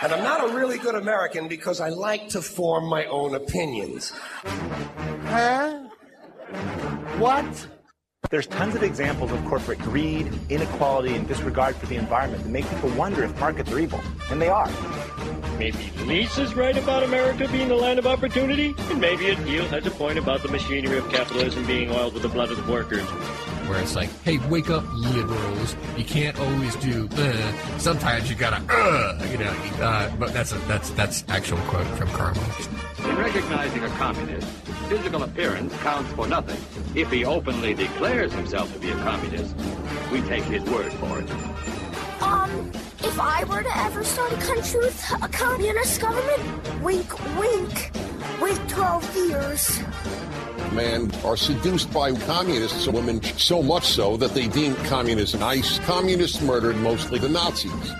And I'm not a really good American because I like to form my own opinions. Huh? What? There's tons of examples of corporate greed, inequality, and disregard for the environment that make people wonder if markets are evil. And they are. Maybe Lisa's right about America being the land of opportunity, and maybe Adil has a point about the machinery of capitalism being oiled with the blood of the workers. Where it's like, hey, wake up, liberals! You can't always do. Uh. Sometimes you gotta, uh, you know. Uh, but that's a, that's that's actual quote from Karl Marx. In recognizing a communist, physical appearance counts for nothing. If he openly declares himself to be a communist, we take his word for it. Um, if I were to ever start a country with a communist government, wink, wink, wait 12 years. Men are seduced by communists, women so much so that they deem communists nice. Communists murdered mostly the Nazis.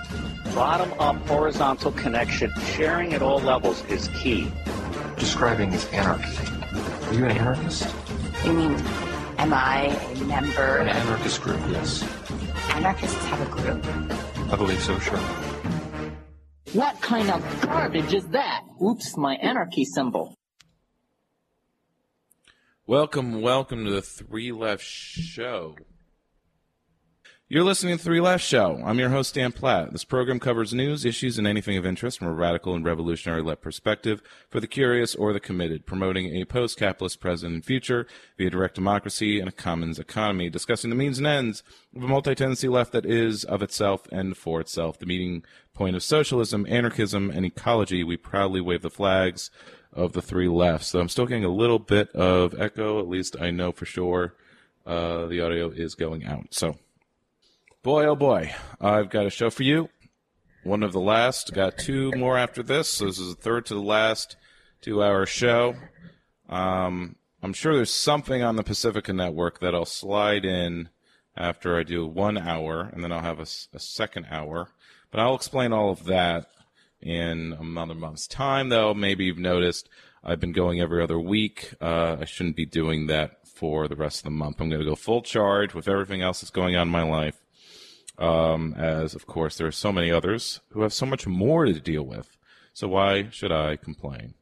Bottom up horizontal connection, sharing at all levels is key. Describing is anarchy. Are you an anarchist? You mean, am I a member? An anarchist group, yes. Anarchists have a group? I believe so, sure. What kind of garbage is that? Oops, my anarchy symbol. Welcome, welcome to the Three Left Show. You're listening to Three Left Show. I'm your host, Dan Platt. This program covers news, issues, and anything of interest from a radical and revolutionary left perspective for the curious or the committed, promoting a post-capitalist present and future via direct democracy and a commons economy, discussing the means and ends of a multi-tendency left that is of itself and for itself, the meeting point of socialism, anarchism, and ecology. We proudly wave the flags of the three left. So I'm still getting a little bit of echo. At least I know for sure uh, the audio is going out. So, boy, oh boy, I've got a show for you. One of the last. Got two more after this. So this is the third to the last two-hour show. Um, I'm sure there's something on the Pacifica Network that I'll slide in after I do one hour, and then I'll have a, a second hour. But I'll explain all of that in another month's time, though. Maybe you've noticed I've been going every other week. Uh, I shouldn't be doing that for the rest of the month. I'm going to go full charge with everything else that's going on in my life. Um, as, of course, there are so many others who have so much more to deal with. So why should I complain?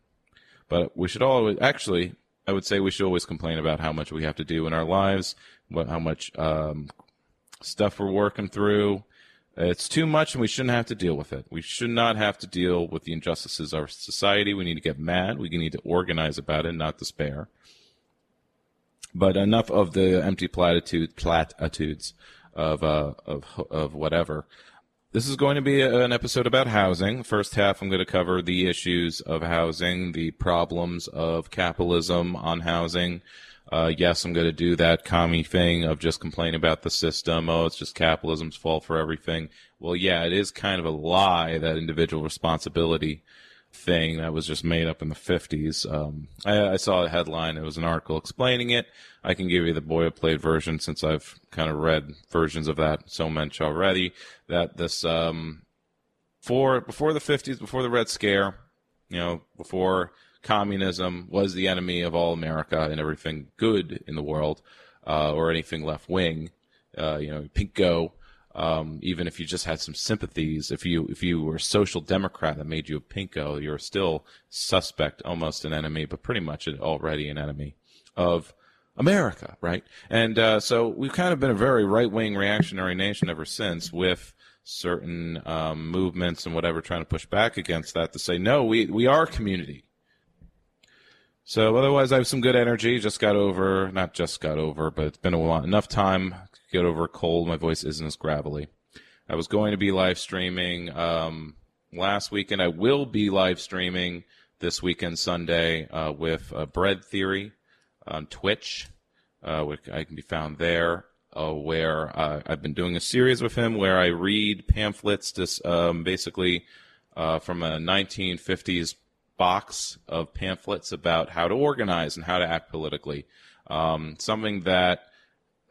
But we should always, actually, I would say we should always complain about how much we have to do in our lives, what, how much um, stuff we're working through, it's too much and we shouldn't have to deal with it. We should not have to deal with the injustices of our society. We need to get mad. We need to organize about it, not despair. But enough of the empty platitude, platitudes of, uh, of, of whatever. This is going to be an episode about housing. First half, I'm going to cover the issues of housing, the problems of capitalism on housing, uh, yes, I'm going to do that commie thing of just complaining about the system. Oh, it's just capitalism's fault for everything. Well, yeah, it is kind of a lie, that individual responsibility thing that was just made up in the 50s. Um, I, I, saw a headline. It was an article explaining it. I can give you the boilerplate version since I've kind of read versions of that so much already. That this, um, for, before the 50s, before the Red Scare, you know, before communism was the enemy of all America and everything good in the world, uh, or anything left wing. Uh, you know, pinko. Um, even if you just had some sympathies, if you if you were a social democrat that made you a pinko, you're still suspect, almost an enemy, but pretty much already an enemy of America, right? And uh, so we've kind of been a very right wing reactionary nation ever since, with certain um, movements and whatever trying to push back against that to say no, we we are community. So otherwise, I have some good energy. Just got over, not just got over, but it's been a while, enough time to get over cold. My voice isn't as gravelly. I was going to be live streaming um, last weekend. I will be live streaming this weekend, Sunday, uh, with uh, Bread Theory on Twitch, uh, which I can be found there. Uh, where uh, I've been doing a series with him where I read pamphlets, just um, basically uh, from a 1950s box of pamphlets about how to organize and how to act politically. Um, something that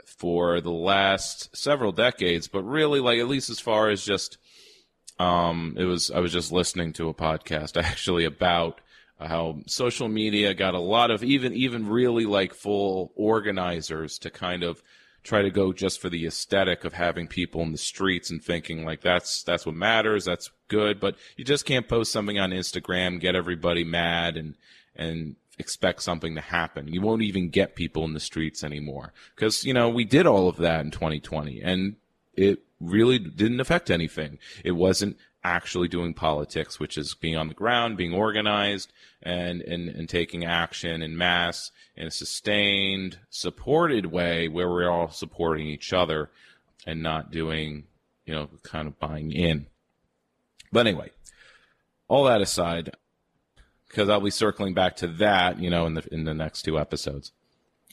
for the last several decades, but really like at least as far as just um, it was I was just listening to a podcast actually about how social media got a lot of even even really like full organizers to kind of try to go just for the aesthetic of having people in the streets and thinking like that's that's what matters, that's good, but you just can't post something on Instagram, get everybody mad and and expect something to happen. You won't even get people in the streets anymore because you know we did all of that in 2020 and it really didn't affect anything. It wasn't actually doing politics, which is being on the ground, being organized, and, and, and taking action in mass in a sustained, supported way where we're all supporting each other and not doing, you know, kind of buying in. But anyway, all that aside, because I'll be circling back to that, you know, in the in the next two episodes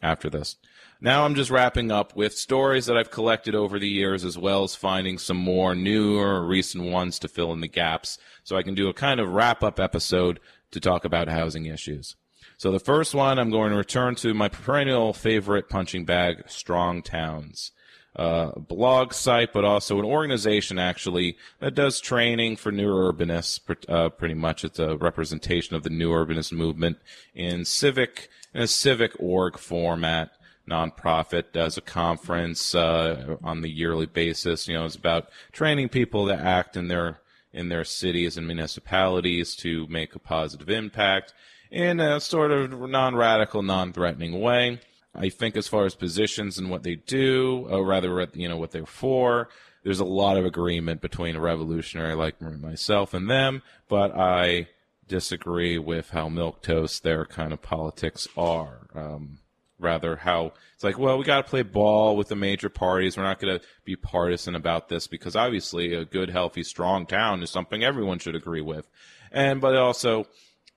after this. Now I'm just wrapping up with stories that I've collected over the years, as well as finding some more newer or recent ones to fill in the gaps, so I can do a kind of wrap up episode to talk about housing issues. So the first one, I'm going to return to my perennial favorite punching bag, Strong Towns. Uh, blog site, but also an organization actually that does training for new urbanists. Uh, pretty much, it's a representation of the new urbanist movement in civic in a civic org format nonprofit does a conference uh, on the yearly basis. You know, it's about training people to act in their in their cities and municipalities to make a positive impact in a sort of non-radical, non-threatening way. I think as far as positions and what they do, or rather, you know, what they're for, there's a lot of agreement between a revolutionary like myself and them, but I disagree with how milk toast their kind of politics are. Um, rather how it's like, well, we got to play ball with the major parties. We're not going to be partisan about this because obviously a good, healthy, strong town is something everyone should agree with. And, but also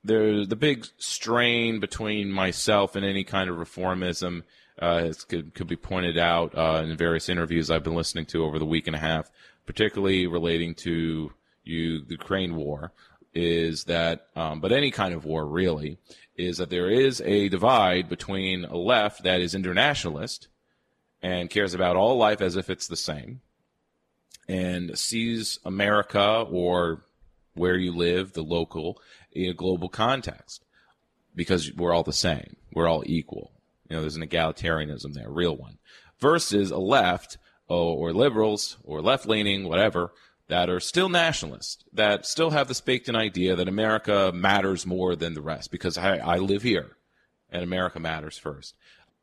there's the big strain between myself and any kind of reformism. Uh, could, could be pointed out uh, in various interviews I've been listening to over the week and a half, particularly relating to you, the Ukraine war, is that, um, but any kind of war really, is that there is a divide between a left that is internationalist and cares about all life as if it's the same and sees America or where you live, the local, in a global context because we're all the same. We're all equal. You know, there's an egalitarianism there, a real one. Versus a left or, or liberals or left leaning, whatever, that are still nationalists, that still have this baked in idea that America matters more than the rest because I, I live here and America matters first.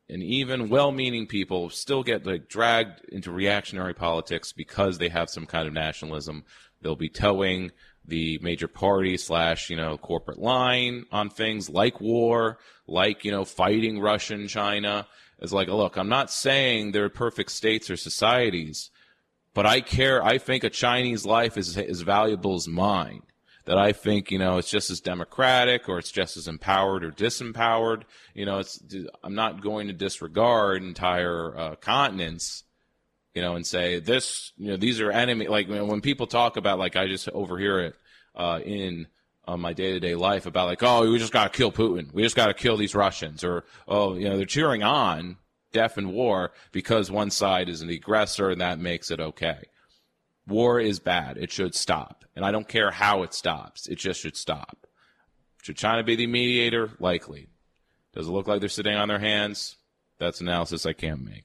And even well meaning people still get like dragged into reactionary politics because they have some kind of nationalism. They'll be toeing the major party slash, you know, corporate line on things like war, like, you know, fighting Russia and China. It's like, look, I'm not saying they're perfect states or societies but I care. I think a Chinese life is as valuable as mine. That I think you know it's just as democratic or it's just as empowered or disempowered. You know, it's I'm not going to disregard entire uh, continents. You know, and say this. You know, these are enemy. Like when people talk about like I just overhear it uh, in uh, my day to day life about like, oh, we just got to kill Putin. We just got to kill these Russians, or oh, you know, they're cheering on death in war because one side is an aggressor and that makes it okay. War is bad. It should stop. And I don't care how it stops. It just should stop. Should China be the mediator? Likely. Does it look like they're sitting on their hands? That's analysis I can't make.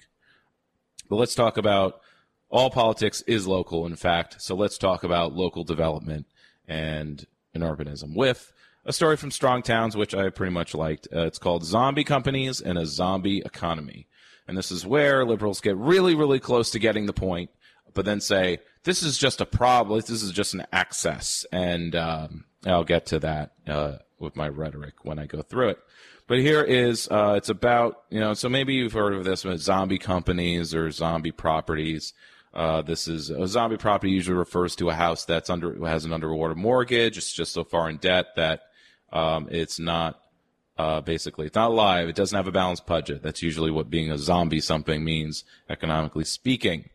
But let's talk about all politics is local, in fact. So let's talk about local development and, and urbanism with a story from Strong Towns, which I pretty much liked. Uh, it's called Zombie Companies and a Zombie Economy. And this is where liberals get really, really close to getting the point, but then say, this is just a problem. This is just an excess. And um, I'll get to that uh, with my rhetoric when I go through it. But here is, uh, it's about, you know, so maybe you've heard of this with zombie companies or zombie properties. Uh, this is a zombie property usually refers to a house that's under has an underwater mortgage. It's just so far in debt that um, it's not uh, basically, it's not live. It doesn't have a balanced budget. That's usually what being a zombie something means, economically speaking.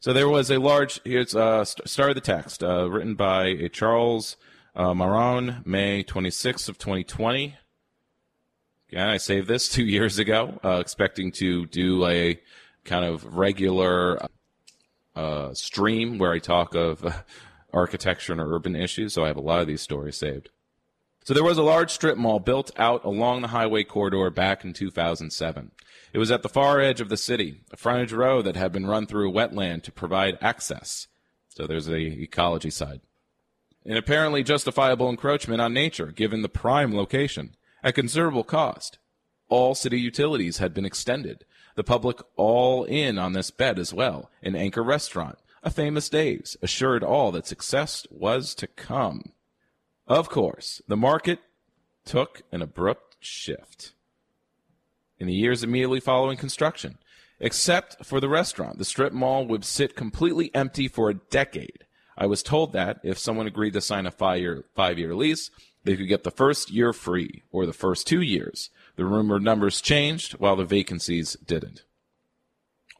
So there was a large. Here's uh, start of the text, uh, written by Charles uh, Marohn, May 26th of 2020. Yeah, I saved this two years ago, uh, expecting to do a kind of regular uh, stream where I talk of architecture and urban issues. So I have a lot of these stories saved. So there was a large strip mall built out along the highway corridor back in 2007. It was at the far edge of the city, a frontage road that had been run through wetland to provide access. So there's the ecology side. An apparently justifiable encroachment on nature given the prime location at considerable cost. All city utilities had been extended. The public all in on this bet as well. An anchor restaurant, a famous Dave's, assured all that success was to come. Of course, the market took an abrupt shift. In the years immediately following construction, except for the restaurant, the strip mall would sit completely empty for a decade. I was told that if someone agreed to sign a five-year five-year lease, they could get the first year free or the first two years. The rumored numbers changed while the vacancies didn't.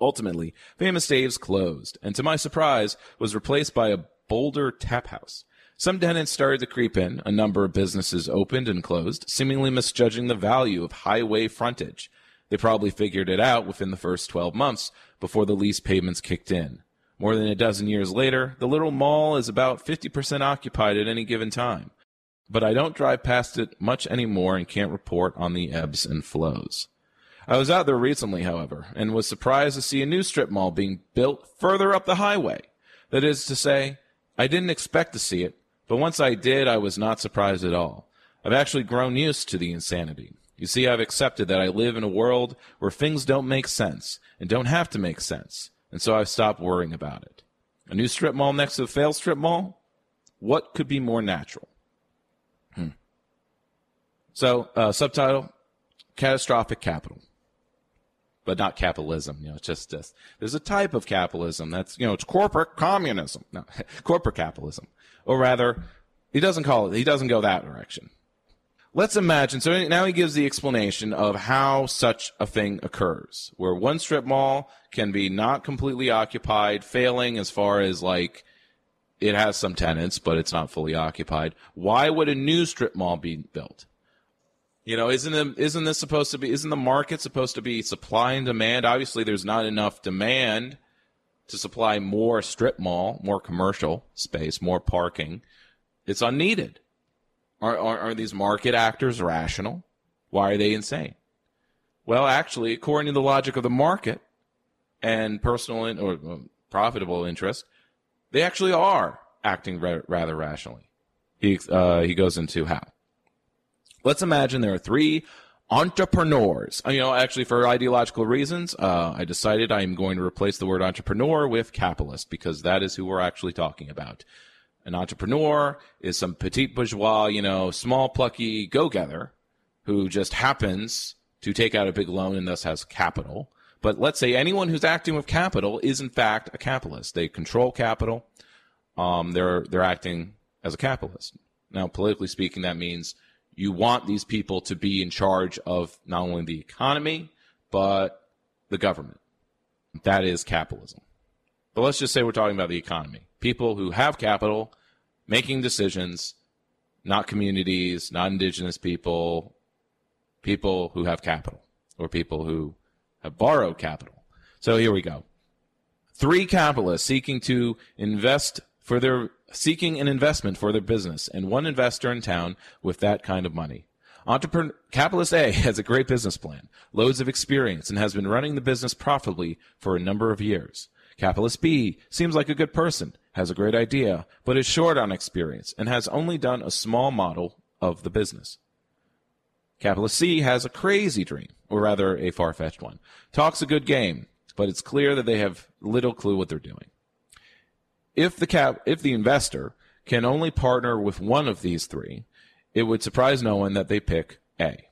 Ultimately, Famous Dave's closed, and to my surprise, was replaced by a Boulder Tap House. Some tenants started to creep in. A number of businesses opened and closed, seemingly misjudging the value of highway frontage. They probably figured it out within the first 12 months before the lease payments kicked in. More than a dozen years later, the little mall is about 50% occupied at any given time. But I don't drive past it much anymore and can't report on the ebbs and flows. I was out there recently, however, and was surprised to see a new strip mall being built further up the highway. That is to say, I didn't expect to see it, but once I did, I was not surprised at all. I've actually grown used to the insanity. You see, I've accepted that I live in a world where things don't make sense and don't have to make sense, and so I've stopped worrying about it. A new strip mall next to the failed strip mall? What could be more natural? Hmm. So, uh, subtitle Catastrophic Capital. But not capitalism, you know, it's just this. There's a type of capitalism that's, you know, it's corporate communism. No, corporate capitalism or rather, he doesn't call it, he doesn't go that direction. Let's imagine, so now he gives the explanation of how such a thing occurs, where one strip mall can be not completely occupied, failing as far as like, it has some tenants, but it's not fully occupied. Why would a new strip mall be built? You know, isn't isn't this supposed to be, isn't the market supposed to be supply and demand? Obviously, there's not enough demand to supply more strip mall, more commercial space, more parking. It's unneeded. Are, are, are these market actors rational? Why are they insane? Well, actually, according to the logic of the market and personal in, or uh, profitable interest, they actually are acting ra- rather rationally. He, uh, he goes into how. Let's imagine there are three entrepreneurs. You know, actually, for ideological reasons, uh, I decided I'm going to replace the word entrepreneur with capitalist because that is who we're actually talking about. An entrepreneur is some petit bourgeois, you know, small plucky go-getter who just happens to take out a big loan and thus has capital. But let's say anyone who's acting with capital is in fact a capitalist. They control capital. Um, they're they're acting as a capitalist. Now, politically speaking, that means you want these people to be in charge of not only the economy, but the government. That is capitalism. But let's just say we're talking about the economy. People who have capital making decisions, not communities, not indigenous people, people who have capital or people who have borrowed capital. So here we go. Three capitalists seeking to invest for their seeking an investment for their business and one investor in town with that kind of money. Entrepreneur, Capitalist A has a great business plan, loads of experience, and has been running the business profitably for a number of years. Capitalist B seems like a good person, has a great idea, but is short on experience and has only done a small model of the business. Capitalist C has a crazy dream, or rather a far-fetched one. Talks a good game, but it's clear that they have little clue what they're doing. If the cap, if the investor can only partner with one of these three, it would surprise no one that they pick A.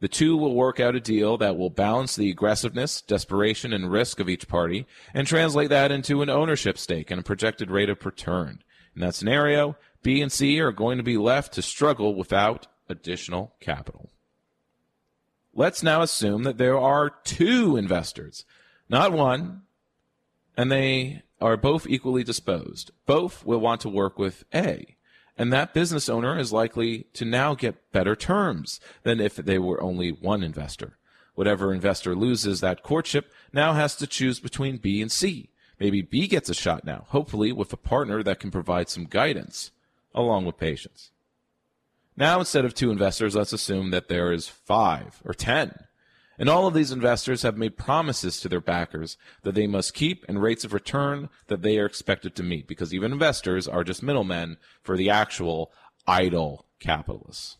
The two will work out a deal that will balance the aggressiveness, desperation, and risk of each party and translate that into an ownership stake and a projected rate of return. In that scenario, B and C are going to be left to struggle without additional capital. Let's now assume that there are two investors, not one, and they are both equally disposed. Both will want to work with A. And that business owner is likely to now get better terms than if they were only one investor. Whatever investor loses that courtship now has to choose between B and C. Maybe B gets a shot now, hopefully with a partner that can provide some guidance along with patience. Now, instead of two investors, let's assume that there is five or ten. And all of these investors have made promises to their backers that they must keep and rates of return that they are expected to meet because even investors are just middlemen for the actual idle capitalists.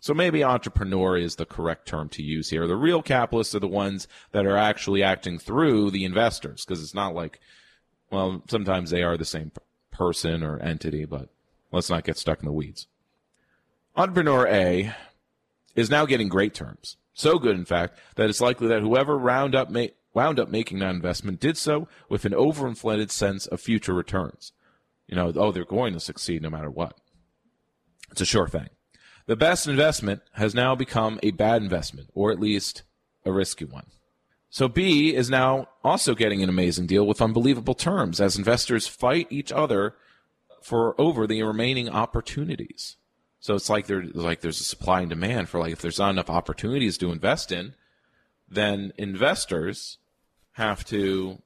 So maybe entrepreneur is the correct term to use here. The real capitalists are the ones that are actually acting through the investors because it's not like, well, sometimes they are the same person or entity, but let's not get stuck in the weeds. Entrepreneur A is now getting great terms. So good, in fact, that it's likely that whoever round up ma- wound up making that investment did so with an overinflated sense of future returns. You know, oh, they're going to succeed no matter what. It's a sure thing. The best investment has now become a bad investment, or at least a risky one. So B is now also getting an amazing deal with unbelievable terms as investors fight each other for over the remaining opportunities. So it's like there's like there's a supply and demand for like if there's not enough opportunities to invest in, then investors have to,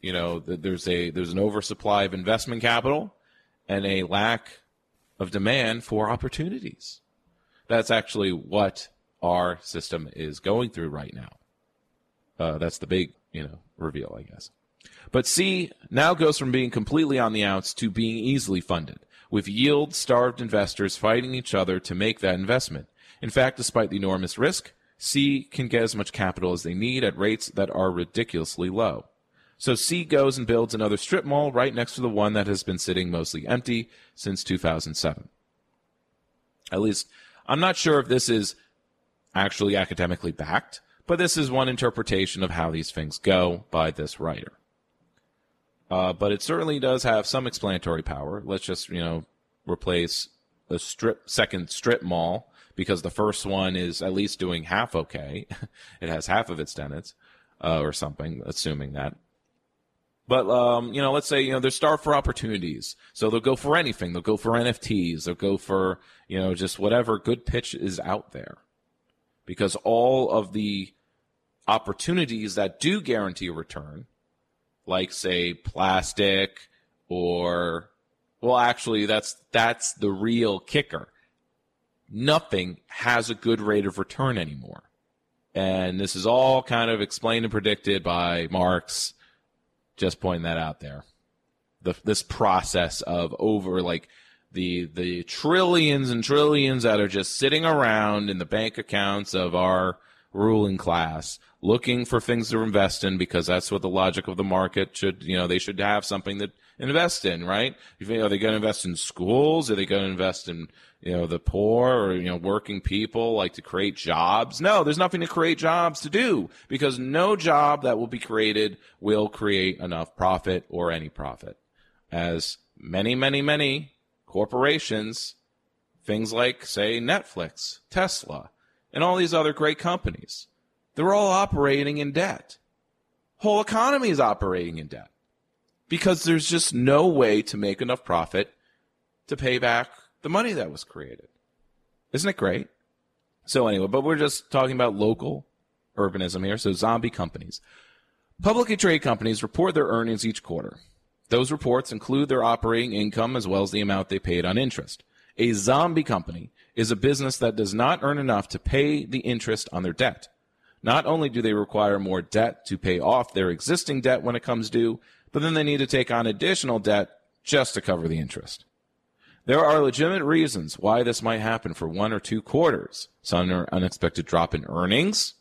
you know, there's a there's an oversupply of investment capital and a lack of demand for opportunities. That's actually what our system is going through right now. Uh, that's the big, you know, reveal, I guess. But C now goes from being completely on the outs to being easily funded, with yield starved investors fighting each other to make that investment. In fact, despite the enormous risk, C can get as much capital as they need at rates that are ridiculously low. So C goes and builds another strip mall right next to the one that has been sitting mostly empty since 2007. At least, I'm not sure if this is actually academically backed, but this is one interpretation of how these things go by this writer. Uh, but it certainly does have some explanatory power. Let's just, you know, replace the strip second strip mall because the first one is at least doing half okay. it has half of its tenants, uh, or something, assuming that. But um, you know, let's say you know they're starved for opportunities, so they'll go for anything. They'll go for NFTs. They'll go for you know just whatever good pitch is out there, because all of the opportunities that do guarantee a return, like say plastic or well, actually that's that's the real kicker. Nothing has a good rate of return anymore. And this is all kind of explained and predicted by Marx just pointing that out there. The, this process of over like the the trillions and trillions that are just sitting around in the bank accounts of our ruling class looking for things to invest in because that's what the logic of the market should you know they should have something that invest in right? Are they going to invest in schools? Are they going to invest in you know the poor or you know working people like to create jobs? No there's nothing to create jobs to do because no job that will be created will create enough profit or any profit. As many many many corporations things like say Netflix Tesla and all these other great companies they're all operating in debt whole economy is operating in debt because there's just no way to make enough profit to pay back the money that was created. Isn't it great? So anyway, but we're just talking about local urbanism here. So zombie companies. Publicly traded companies report their earnings each quarter. Those reports include their operating income as well as the amount they paid on interest. A zombie company is a business that does not earn enough to pay the interest on their debt. Not only do they require more debt to pay off their existing debt when it comes due, but then they need to take on additional debt just to cover the interest. There are legitimate reasons why this might happen for one or two quarters. Some unexpected drop in earnings,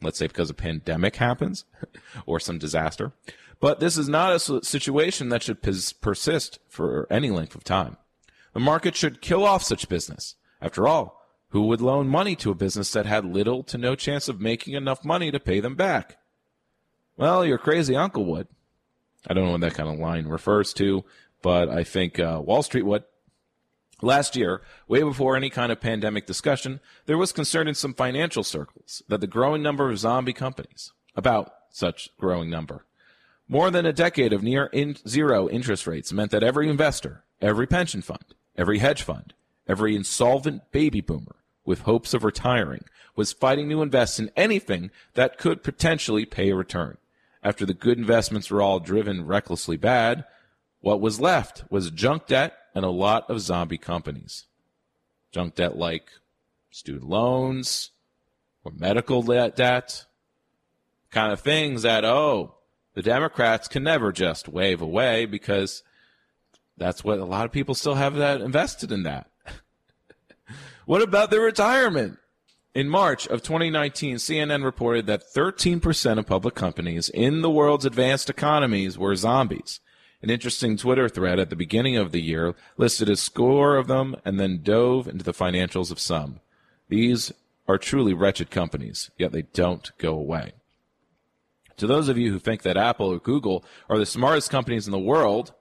let's say because a pandemic happens or some disaster. But this is not a situation that should persist for any length of time. The market should kill off such business. After all, who would loan money to a business that had little to no chance of making enough money to pay them back? Well, your crazy uncle would. I don't know what that kind of line refers to, but I think uh, Wall Street would. Last year, way before any kind of pandemic discussion, there was concern in some financial circles that the growing number of zombie companies, about such growing number, more than a decade of near in zero interest rates meant that every investor, every pension fund, every hedge fund, every insolvent baby boomer with hopes of retiring was fighting to invest in anything that could potentially pay a return. After the good investments were all driven recklessly bad, what was left was junk debt and a lot of zombie companies. Junk debt like student loans or medical debt, kind of things that, oh, the Democrats can never just wave away because that's what a lot of people still have that invested in that. what about their retirement? In March of 2019, CNN reported that 13% of public companies in the world's advanced economies were zombies. An interesting Twitter thread at the beginning of the year listed a score of them and then dove into the financials of some. These are truly wretched companies, yet they don't go away. To those of you who think that Apple or Google are the smartest companies in the world,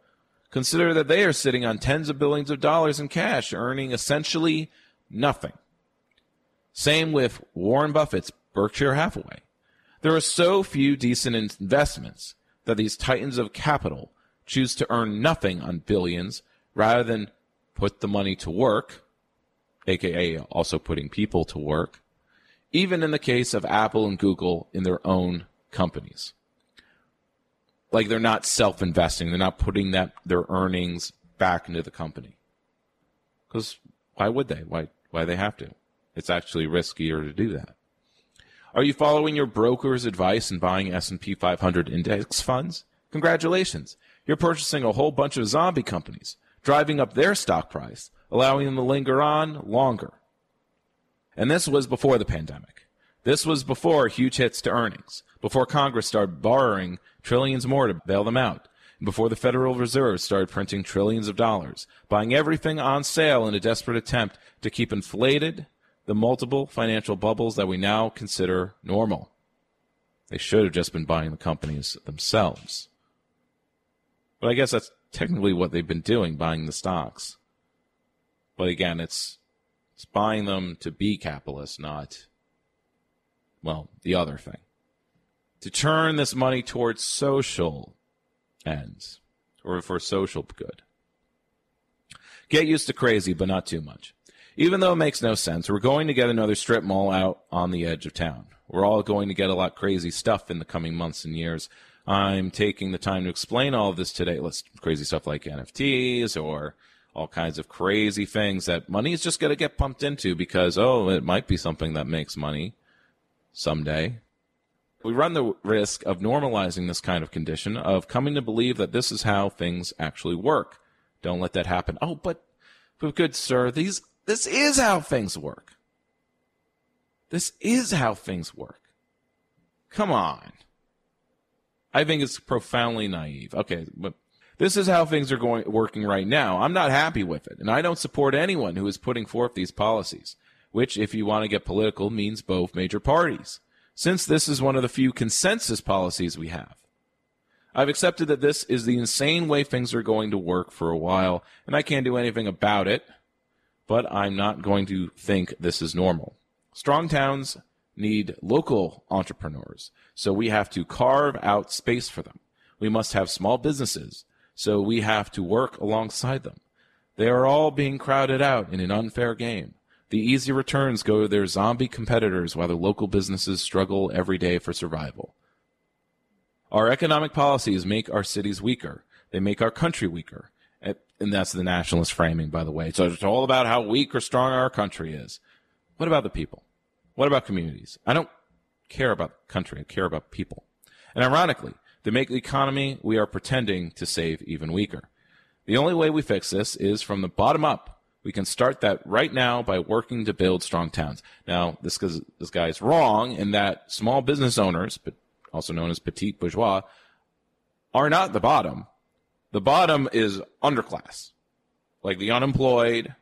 consider that they are sitting on tens of billions of dollars in cash, earning essentially nothing. Same with Warren Buffett's Berkshire Hathaway. There are so few decent investments that these titans of capital choose to earn nothing on billions rather than put the money to work, aka also putting people to work, even in the case of Apple and Google in their own companies. Like they're not self investing, they're not putting that their earnings back into the company. Because why would they? Why why they have to? It's actually riskier to do that. Are you following your broker's advice and buying S&P 500 index funds? Congratulations. You're purchasing a whole bunch of zombie companies, driving up their stock price, allowing them to linger on longer. And this was before the pandemic. This was before huge hits to earnings, before Congress started borrowing trillions more to bail them out, before the Federal Reserve started printing trillions of dollars, buying everything on sale in a desperate attempt to keep inflated the multiple financial bubbles that we now consider normal. They should have just been buying the companies themselves. But I guess that's technically what they've been doing, buying the stocks. But again, it's it's buying them to be capitalist, not well, the other thing. To turn this money towards social ends or for social good. Get used to crazy, but not too much. Even though it makes no sense, we're going to get another strip mall out on the edge of town. We're all going to get a lot crazy stuff in the coming months and years. I'm taking the time to explain all of this today. Let's crazy stuff like NFTs or all kinds of crazy things that money is just going to get pumped into because, oh, it might be something that makes money someday. We run the risk of normalizing this kind of condition, of coming to believe that this is how things actually work. Don't let that happen. Oh, but, but good sir, these, this is how things work. This is how things work. Come on. I think it's profoundly naive. Okay, but this is how things are going working right now. I'm not happy with it, and I don't support anyone who is putting forth these policies, which if you want to get political means both major parties. Since this is one of the few consensus policies we have. I've accepted that this is the insane way things are going to work for a while, and I can't do anything about it, but I'm not going to think this is normal. Strong towns need local entrepreneurs, so we have to carve out space for them. We must have small businesses, so we have to work alongside them. They are all being crowded out in an unfair game. The easy returns go to their zombie competitors while the local businesses struggle every day for survival. Our economic policies make our cities weaker. They make our country weaker. And that's the nationalist framing, by the way. So it's all about how weak or strong our country is. What about the people? What about communities? I don't care about the country. I care about people. And ironically, to make the economy we are pretending to save even weaker. The only way we fix this is from the bottom up. We can start that right now by working to build strong towns. Now, this, this guy is wrong in that small business owners, but also known as petit bourgeois, are not the bottom. The bottom is underclass, like the unemployed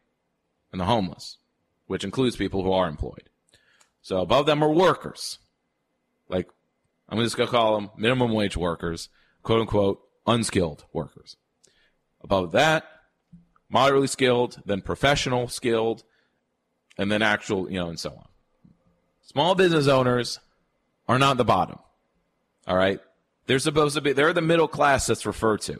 and the homeless, which includes people who are employed. So above them are workers, like I'm just going to call them minimum wage workers, quote unquote, unskilled workers. Above that, moderately skilled, then professional skilled, and then actual, you know, and so on. Small business owners are not the bottom. All right. They're supposed to be, they're the middle class that's referred to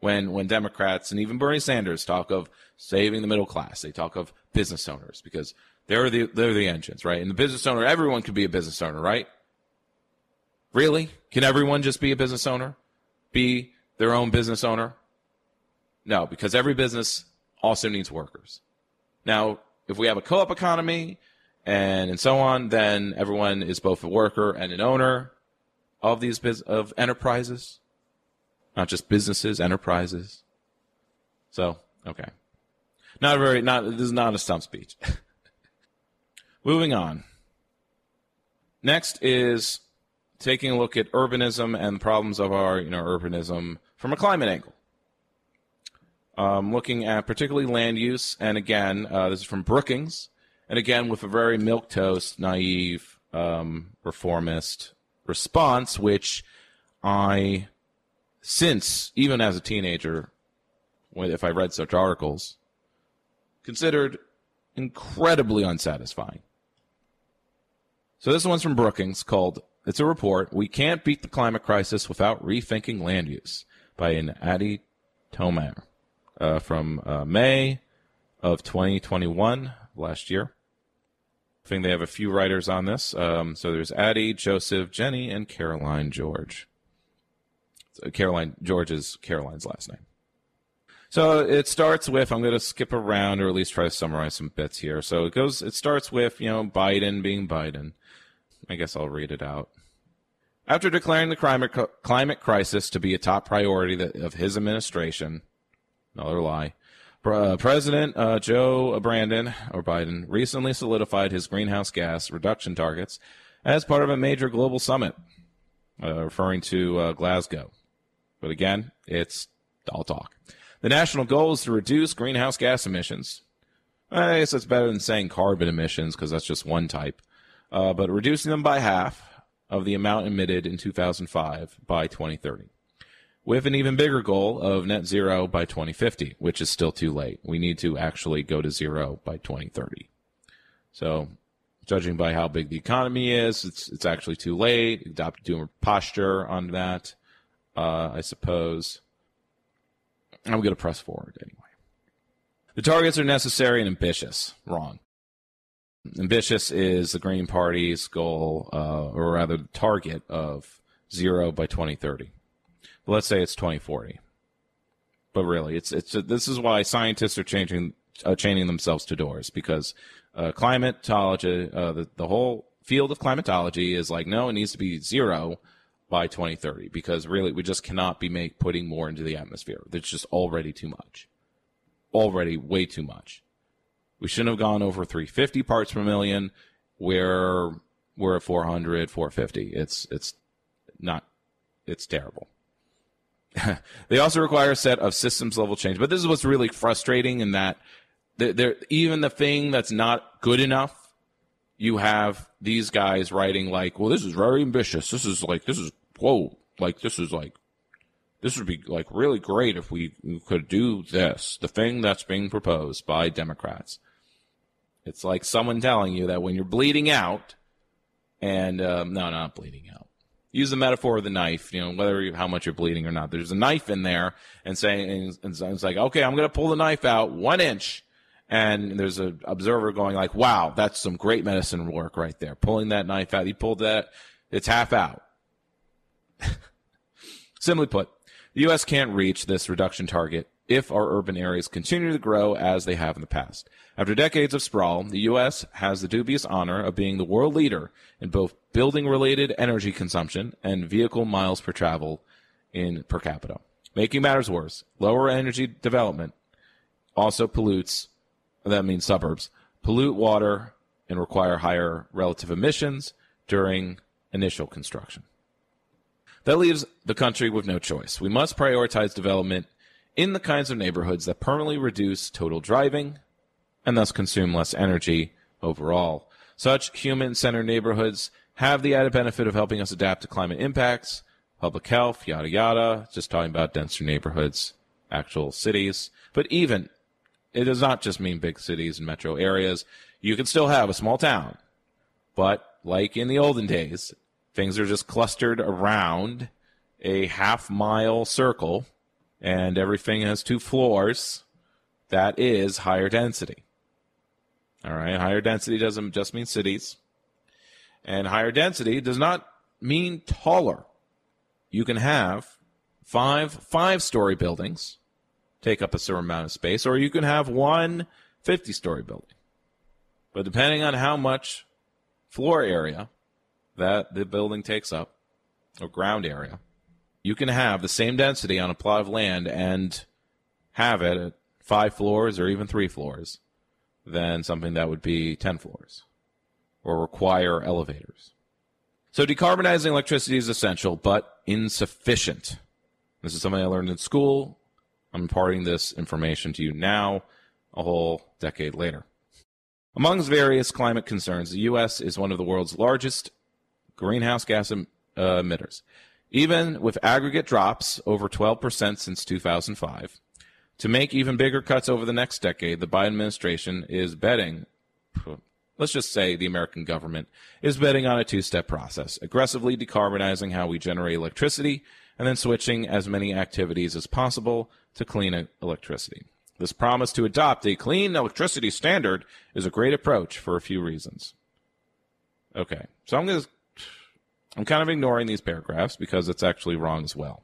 when, when Democrats and even Bernie Sanders talk of saving the middle class. They talk of business owners because they're the, they're the engines, right? And the business owner, everyone could be a business owner, right? Really? Can everyone just be a business owner? Be their own business owner? No, because every business also needs workers. Now, if we have a co-op economy and and so on, then everyone is both a worker and an owner of these biz- of enterprises, not just businesses, enterprises. So okay, not very not this is not a stump speech. Moving on. Next is taking a look at urbanism and problems of our you know urbanism from a climate angle. Um, looking at particularly land use, and again, uh, this is from Brookings, and again with a very milk toast, naive, um, reformist response, which I, since even as a teenager, if I read such articles, considered incredibly unsatisfying. So this one's from Brookings called it's a report. We can't beat the climate crisis without rethinking land use by an Adie Tomer uh, from uh, May of 2021, last year. I think they have a few writers on this. Um, so there's Adie, Joseph, Jenny, and Caroline George. So Caroline George is Caroline's last name. So it starts with I'm going to skip around or at least try to summarize some bits here. So it goes. It starts with you know Biden being Biden. I guess I'll read it out. After declaring the climate climate crisis to be a top priority of his administration, another lie. Uh, President uh, Joe Brandon or Biden recently solidified his greenhouse gas reduction targets as part of a major global summit, uh, referring to uh, Glasgow. But again, it's all talk. The national goal is to reduce greenhouse gas emissions. I guess that's better than saying carbon emissions because that's just one type. Uh, but reducing them by half of the amount emitted in 2005 by 2030 with an even bigger goal of net zero by 2050, which is still too late. We need to actually go to zero by 2030. So, judging by how big the economy is, it's it's actually too late. Adopt doing posture on that, uh, I suppose. I'm going to press forward anyway. The targets are necessary and ambitious. Wrong. Ambitious is the Green Party's goal, uh, or rather, the target of zero by 2030 let's say it's 2040. But really, it's it's this is why scientists are changing uh, chaining themselves to doors because uh, climatology, uh, the the whole field of climatology is like no, it needs to be zero by 2030 because really we just cannot be make putting more into the atmosphere. There's just already too much, already way too much. We shouldn't have gone over 350 parts per million. We're we're at 400, 450. It's it's not it's terrible. they also require a set of systems level change. But this is what's really frustrating in that they're, even the thing that's not good enough, you have these guys writing like, well, this is very ambitious. This is like, this is, whoa, like, this is like, this would be like really great if we could do this, the thing that's being proposed by Democrats. It's like someone telling you that when you're bleeding out, and um, no, not bleeding out use the metaphor of the knife, you know, whether how much you're bleeding or not. There's a knife in there and saying, and, and it's like, okay, I'm going to pull the knife out one inch. And there's an observer going like, wow, that's some great medicine work right there. Pulling that knife out. He pulled that. It's half out. Simply put, the U.S. can't reach this reduction target if our urban areas continue to grow as they have in the past. After decades of sprawl, the U.S. has the dubious honor of being the world leader in both building related energy consumption and vehicle miles per travel in per capita. Making matters worse, lower energy development also pollutes, that means suburbs, pollute water and require higher relative emissions during initial construction. That leaves the country with no choice. We must prioritize development in the kinds of neighborhoods that permanently reduce total driving and thus consume less energy overall. Such human centered neighborhoods have the added benefit of helping us adapt to climate impacts, public health, yada yada. Just talking about denser neighborhoods, actual cities. But even, it does not just mean big cities and metro areas. You can still have a small town. But like in the olden days, things are just clustered around a half mile circle and everything has two floors, that is higher density. All right, higher density doesn't just mean cities. And higher density does not mean taller. You can have five five story buildings take up a certain amount of space, or you can have one 50 story building. But depending on how much floor area that the building takes up, or ground area, you can have the same density on a plot of land and have it at five floors or even three floors than something that would be 10 floors or require elevators. So decarbonizing electricity is essential, but insufficient. This is something I learned in school. I'm imparting this information to you now, a whole decade later. Amongst various climate concerns, the U.S. is one of the world's largest greenhouse gas em- uh, emitters. Even with aggregate drops over 12% since 2005, to make even bigger cuts over the next decade, the Biden administration is betting, let's just say the American government is betting on a two step process, aggressively decarbonizing how we generate electricity and then switching as many activities as possible to clean electricity. This promise to adopt a clean electricity standard is a great approach for a few reasons. Okay, so I'm going to I'm kind of ignoring these paragraphs because it's actually wrong as well.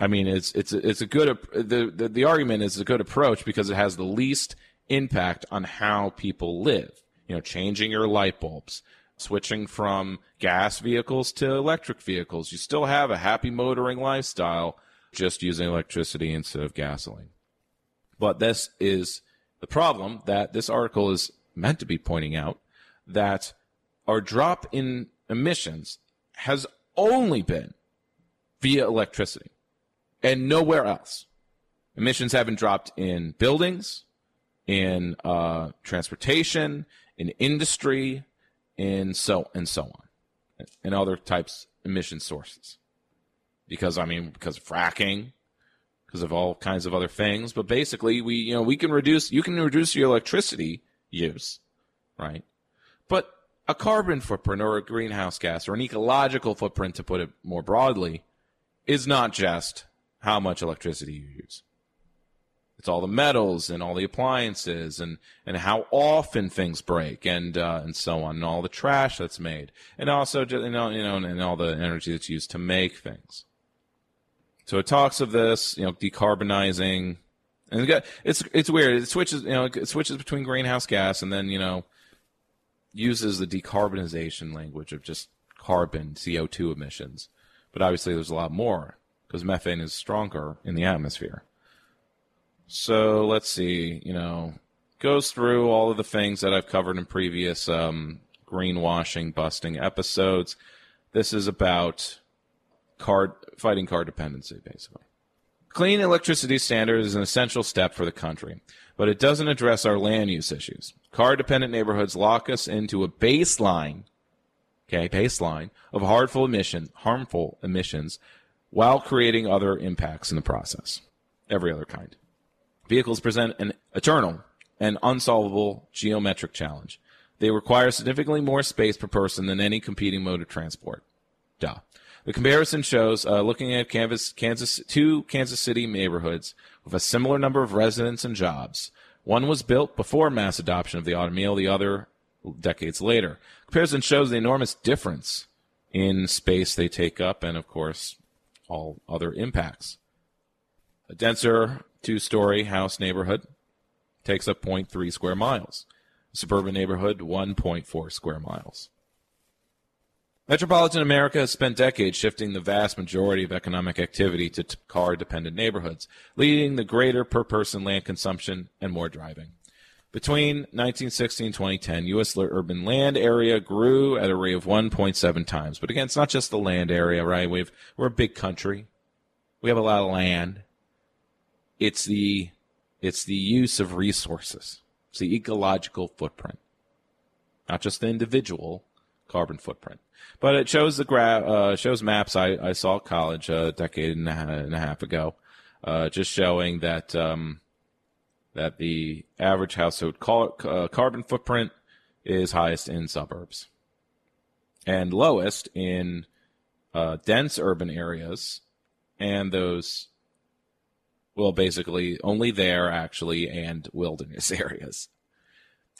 I mean, it's it's it's a good the, the the argument is a good approach because it has the least impact on how people live. You know, changing your light bulbs, switching from gas vehicles to electric vehicles. You still have a happy motoring lifestyle, just using electricity instead of gasoline. But this is the problem that this article is meant to be pointing out that our drop in emissions has only been via electricity and nowhere else. Emissions haven't dropped in buildings, in uh, transportation, in industry, in so and so on, and other types emission sources. Because I mean, because of fracking, because of all kinds of other things. But basically, we you know we can reduce you can reduce your electricity use, right? But a carbon footprint or a greenhouse gas or an ecological footprint, to put it more broadly, is not just how much electricity you use. It's all the metals and all the appliances and, and how often things break and uh, and so on and all the trash that's made and also you know you know and all the energy that's used to make things. So it talks of this, you know, decarbonizing, and it's it's weird. It switches, you know, it switches between greenhouse gas and then you know uses the decarbonization language of just carbon CO2 emissions, but obviously there's a lot more because methane is stronger in the atmosphere. So let's see, you know, goes through all of the things that I've covered in previous um, greenwashing busting episodes. This is about card fighting car dependency, basically. Clean electricity standard is an essential step for the country, but it doesn't address our land use issues. Car dependent neighborhoods lock us into a baseline, okay, baseline of harmful emission, harmful emissions while creating other impacts in the process. Every other kind. Vehicles present an eternal and unsolvable geometric challenge. They require significantly more space per person than any competing mode of transport. Duh. The comparison shows, uh, looking at Kansas, Kansas, two Kansas City neighborhoods with a similar number of residents and jobs. One was built before mass adoption of the automobile, the other decades later. Comparison shows the enormous difference in space they take up and, of course, all other impacts. A denser two story house neighborhood takes up 0.3 square miles. A suburban neighborhood, 1.4 square miles. Metropolitan America has spent decades shifting the vast majority of economic activity to car dependent neighborhoods, leading to greater per person land consumption and more driving. Between 1960 and 2010, U.S. urban land area grew at a rate of 1.7 times. But again, it's not just the land area, right? We've, we're a big country. We have a lot of land. It's the, it's the use of resources. It's the ecological footprint. Not just the individual carbon footprint. But it shows the gra- uh, shows maps I, I saw at college a decade and a, and a half ago, uh, just showing that um, that the average household uh, carbon footprint is highest in suburbs and lowest in uh, dense urban areas and those well basically only there actually and wilderness areas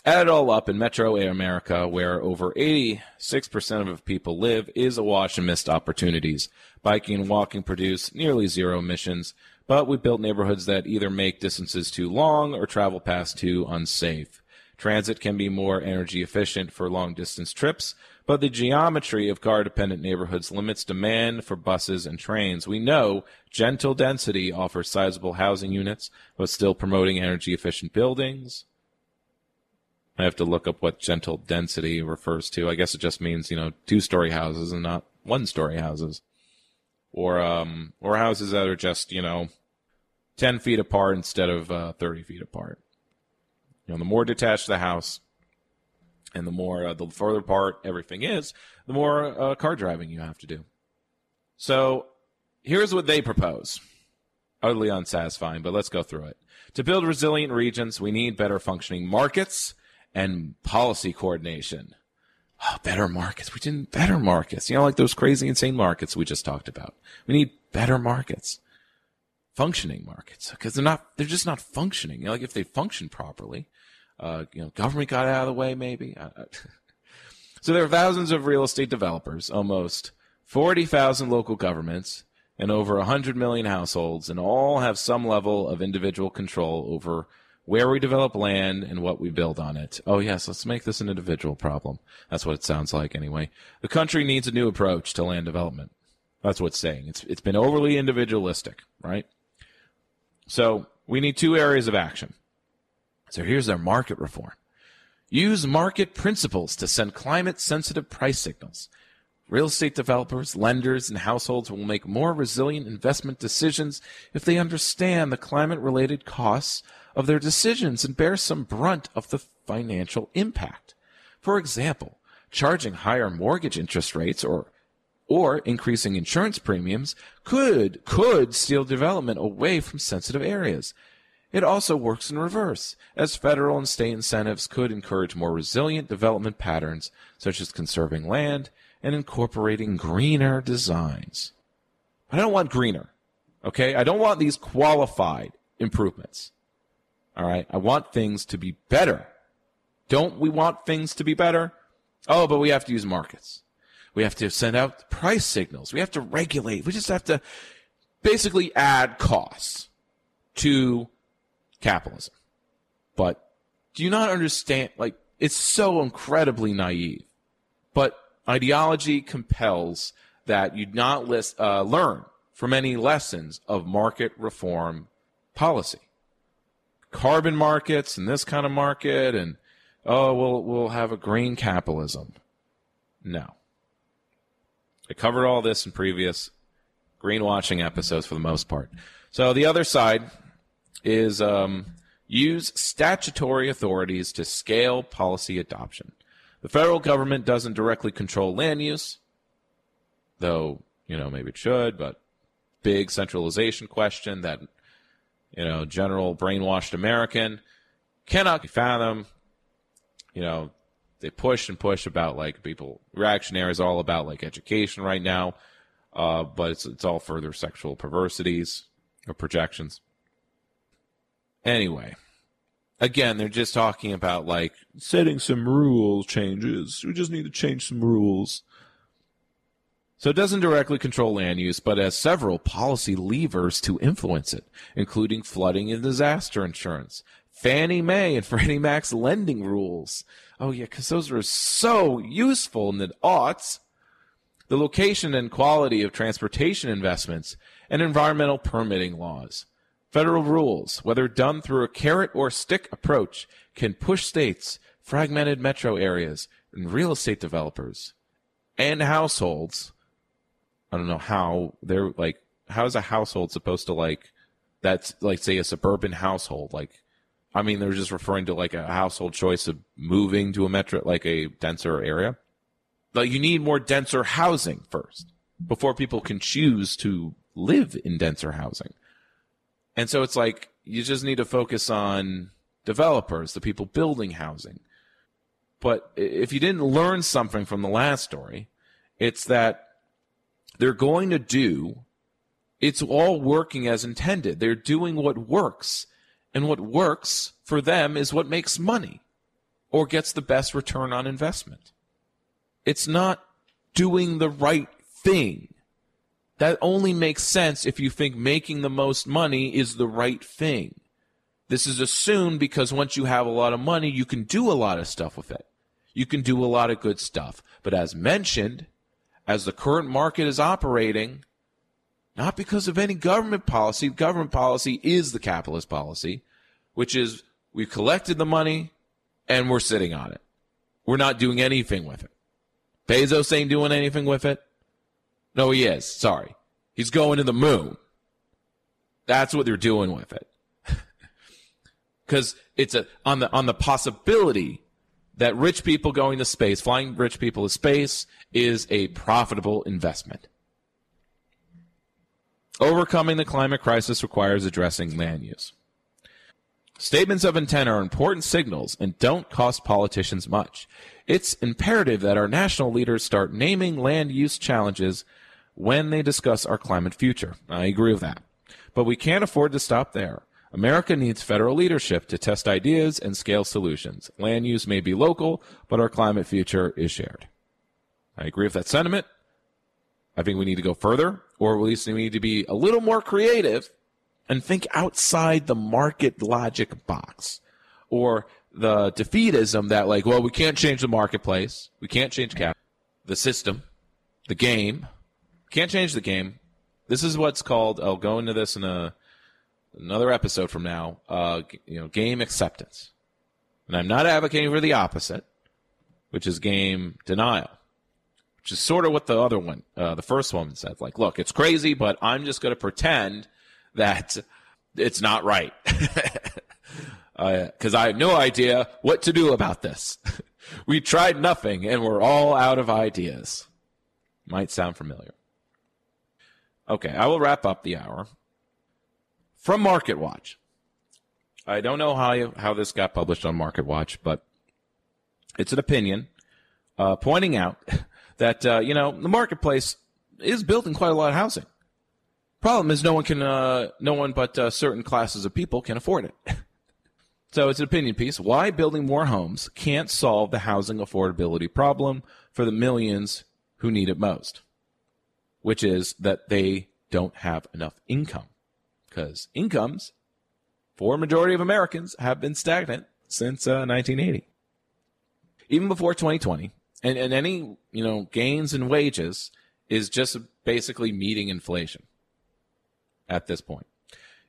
add it all up in metro america where over 86% of people live is awash in missed opportunities biking and walking produce nearly zero emissions but we built neighborhoods that either make distances too long or travel past too unsafe. Transit can be more energy efficient for long distance trips, but the geometry of car dependent neighborhoods limits demand for buses and trains. We know gentle density offers sizable housing units, but still promoting energy efficient buildings. I have to look up what gentle density refers to. I guess it just means, you know, two story houses and not one story houses. Or, um, or houses that are just, you know, 10 feet apart instead of uh, 30 feet apart. You know, the more detached the house, and the more uh, the further apart everything is, the more uh, car driving you have to do. So here's what they propose. Utterly unsatisfying, but let's go through it. To build resilient regions, we need better functioning markets and policy coordination. Oh, better markets. We need better markets. You know, like those crazy, insane markets we just talked about. We need better markets functioning markets because they're not they're just not functioning. You know, like if they function properly, uh, you know, government got out of the way maybe. so there are thousands of real estate developers, almost 40,000 local governments, and over 100 million households, and all have some level of individual control over where we develop land and what we build on it. Oh yes, let's make this an individual problem. That's what it sounds like anyway. The country needs a new approach to land development. That's what it's saying. It's it's been overly individualistic, right? So we need two areas of action. So here's their market reform. Use market principles to send climate sensitive price signals. Real estate developers, lenders, and households will make more resilient investment decisions if they understand the climate related costs of their decisions and bear some brunt of the financial impact. For example, charging higher mortgage interest rates or or increasing insurance premiums could could steal development away from sensitive areas. It also works in reverse, as federal and state incentives could encourage more resilient development patterns, such as conserving land and incorporating greener designs. I don't want greener. Okay? I don't want these qualified improvements. All right? I want things to be better. Don't we want things to be better? Oh, but we have to use markets. We have to send out price signals. We have to regulate. We just have to basically add costs to capitalism. But do you not understand? Like, it's so incredibly naive. But ideology compels that you not list, uh, learn from any lessons of market reform policy. Carbon markets and this kind of market, and oh, we'll we'll have a green capitalism. No. I covered all this in previous greenwashing episodes for the most part. So the other side is um, use statutory authorities to scale policy adoption. The federal government doesn't directly control land use, though, you know, maybe it should, but big centralization question that, you know, general brainwashed American cannot fathom. You know, they push and push about like people reactionary is all about like education right now, uh, but it's it's all further sexual perversities or projections. Anyway, again, they're just talking about like setting some rules changes. We just need to change some rules. So it doesn't directly control land use, but has several policy levers to influence it, including flooding and disaster insurance, Fannie Mae and Freddie Mac's lending rules. Oh yeah, because those were so useful in the aughts. The location and quality of transportation investments and environmental permitting laws. Federal rules, whether done through a carrot or stick approach, can push states, fragmented metro areas, and real estate developers and households. I don't know how they're like, how is a household supposed to like, that's like, say, a suburban household, like, I mean, they're just referring to like a household choice of moving to a metro, like a denser area. Like you need more denser housing first before people can choose to live in denser housing. And so it's like you just need to focus on developers, the people building housing. But if you didn't learn something from the last story, it's that they're going to do, it's all working as intended. They're doing what works and what works for them is what makes money or gets the best return on investment. It's not doing the right thing. That only makes sense if you think making the most money is the right thing. This is assumed because once you have a lot of money, you can do a lot of stuff with it. You can do a lot of good stuff. But as mentioned, as the current market is operating, not because of any government policy, government policy is the capitalist policy, which is we've collected the money and we're sitting on it. We're not doing anything with it. Bezos ain't doing anything with it. No, he is. Sorry. He's going to the moon. That's what they're doing with it. Cuz it's a on the on the possibility that rich people going to space, flying rich people to space is a profitable investment. Overcoming the climate crisis requires addressing land use. Statements of intent are important signals and don't cost politicians much. It's imperative that our national leaders start naming land use challenges when they discuss our climate future. I agree with that. But we can't afford to stop there. America needs federal leadership to test ideas and scale solutions. Land use may be local, but our climate future is shared. I agree with that sentiment. I think we need to go further, or at least we need to be a little more creative and think outside the market logic box or the defeatism that like, well, we can't change the marketplace. We can't change cap, the system, the game. Can't change the game. This is what's called, I'll go into this in a, another episode from now, uh, you know, game acceptance. And I'm not advocating for the opposite, which is game denial, which is sort of what the other one, uh, the first one said. Like, look, it's crazy, but I'm just going to pretend that it's not right. Because uh, I have no idea what to do about this. we tried nothing and we're all out of ideas. Might sound familiar. Okay, I will wrap up the hour. From Market Watch. I don't know how you, how this got published on Market Watch, but it's an opinion uh, pointing out that uh, you know the marketplace is building quite a lot of housing. Problem is, no one can, uh, no one but uh, certain classes of people can afford it. so it's an opinion piece. Why building more homes can't solve the housing affordability problem for the millions who need it most, which is that they don't have enough income, because incomes for a majority of Americans have been stagnant since uh, 1980. Even before 2020, and, and any you know gains in wages is just basically meeting inflation at this point.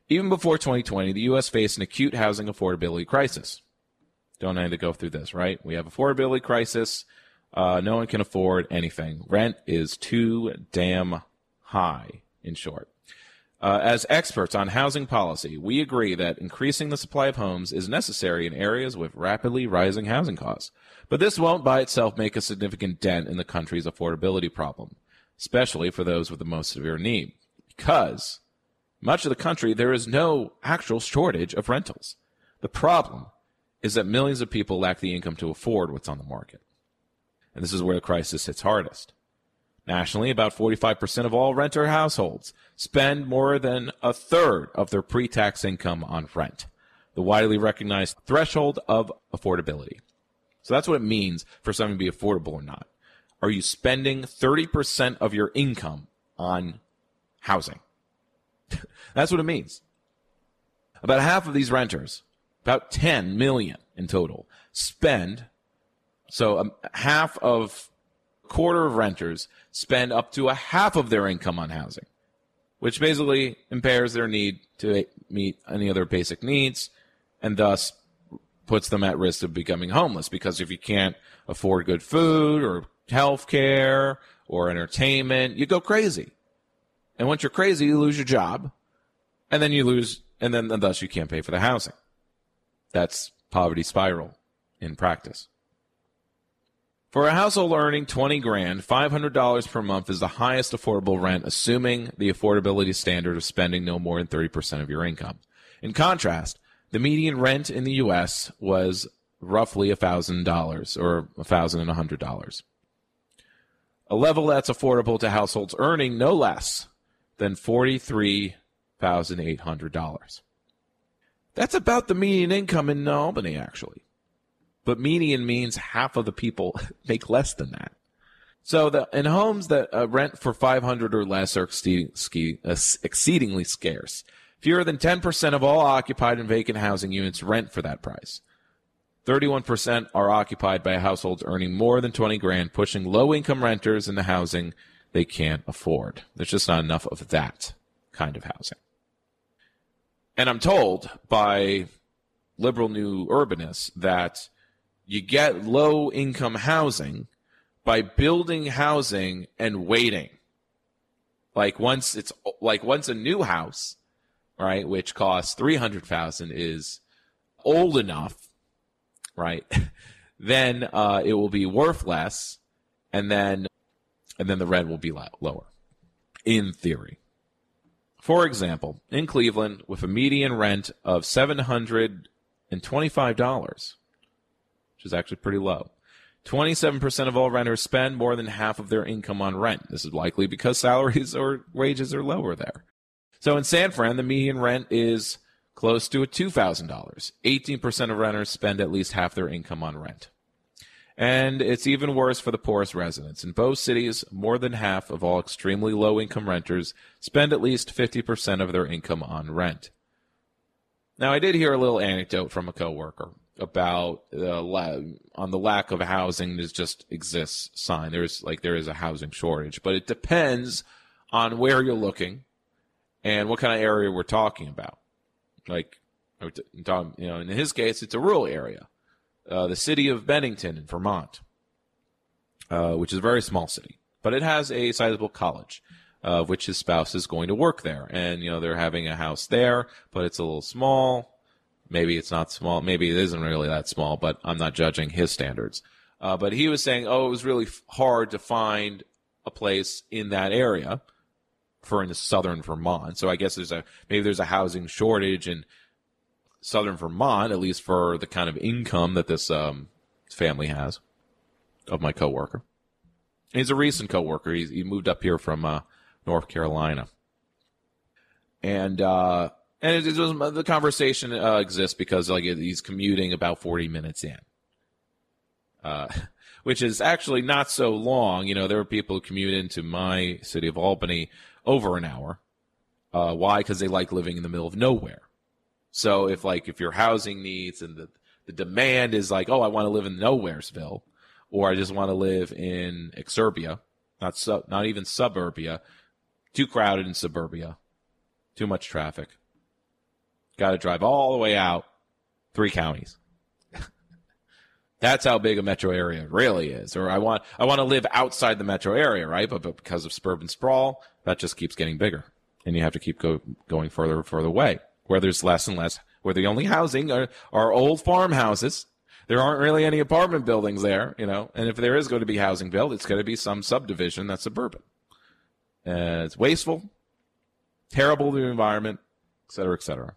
Even before 2020, the U.S. faced an acute housing affordability crisis. Don't need to go through this, right? We have affordability crisis. Uh, no one can afford anything. Rent is too damn high, in short. Uh, as experts on housing policy, we agree that increasing the supply of homes is necessary in areas with rapidly rising housing costs. But this won't by itself make a significant dent in the country's affordability problem, especially for those with the most severe need. Because much of the country, there is no actual shortage of rentals. The problem is that millions of people lack the income to afford what's on the market. And this is where the crisis hits hardest. Nationally, about 45% of all renter households spend more than a third of their pre tax income on rent, the widely recognized threshold of affordability. So that's what it means for something to be affordable or not. Are you spending 30% of your income on housing? That's what it means. About half of these renters, about 10 million in total, spend, so um, half of quarter of renters spend up to a half of their income on housing, which basically impairs their need to meet any other basic needs and thus puts them at risk of becoming homeless because if you can't afford good food or health care or entertainment, you go crazy. And once you're crazy, you lose your job and then you lose, and then and thus you can't pay for the housing. That's poverty spiral in practice. For a household earning 20 grand, $500 per month is the highest affordable rent, assuming the affordability standard of spending no more than 30% of your income. In contrast, the median rent in the U.S. was roughly $1,000 or $1,100. A level that's affordable to households earning no less than 43 $1,800. That's about the median income in Albany, actually. But median means half of the people make less than that. So the, in homes that uh, rent for 500 or less are exceeding, uh, exceedingly scarce. Fewer than 10% of all occupied and vacant housing units rent for that price. 31% are occupied by households earning more than 20 grand, pushing low income renters into housing they can't afford. There's just not enough of that kind of housing. And I'm told by liberal new urbanists that you get low income housing by building housing and waiting. Like once it's like once a new house, right, which costs 300,000 is old enough, right? then uh, it will be worth less and then and then the rent will be lower in theory. For example, in Cleveland with a median rent of $725 which is actually pretty low. 27% of all renters spend more than half of their income on rent. This is likely because salaries or wages are lower there. So in San Fran, the median rent is close to a $2,000. 18% of renters spend at least half their income on rent. And it's even worse for the poorest residents. In both cities, more than half of all extremely low income renters spend at least 50% of their income on rent. Now, I did hear a little anecdote from a coworker about la- on the lack of housing that just exists sign. There's like there is a housing shortage, but it depends on where you're looking and what kind of area we're talking about. Like, you know, in his case, it's a rural area, uh, the city of Bennington in Vermont, uh, which is a very small city, but it has a sizable college. Of uh, which his spouse is going to work there, and you know they're having a house there, but it's a little small. Maybe it's not small. Maybe it isn't really that small, but I'm not judging his standards. Uh, but he was saying, oh, it was really hard to find a place in that area for in southern Vermont. So I guess there's a maybe there's a housing shortage in southern Vermont, at least for the kind of income that this um, family has. Of my coworker, he's a recent coworker. He's, he moved up here from uh, North Carolina, and uh, and it, it was, the conversation uh, exists because like he's commuting about forty minutes in. Uh, which is actually not so long. You know, there are people who commute into my city of Albany over an hour. Uh, why? Because they like living in the middle of nowhere. So if like if your housing needs and the the demand is like, oh, I want to live in Nowheresville, or I just want to live in Exurbia, not sub, not even suburbia, too crowded in suburbia, too much traffic. Got to drive all the way out, three counties. That's how big a metro area really is. Or I want I want to live outside the metro area, right? But, but because of suburban sprawl, that just keeps getting bigger, and you have to keep go, going further and further away, where there's less and less, where the only housing are, are old farmhouses. There aren't really any apartment buildings there, you know. And if there is going to be housing built, it's going to be some subdivision that's suburban. Uh, it's wasteful, terrible to the environment, et cetera, et cetera.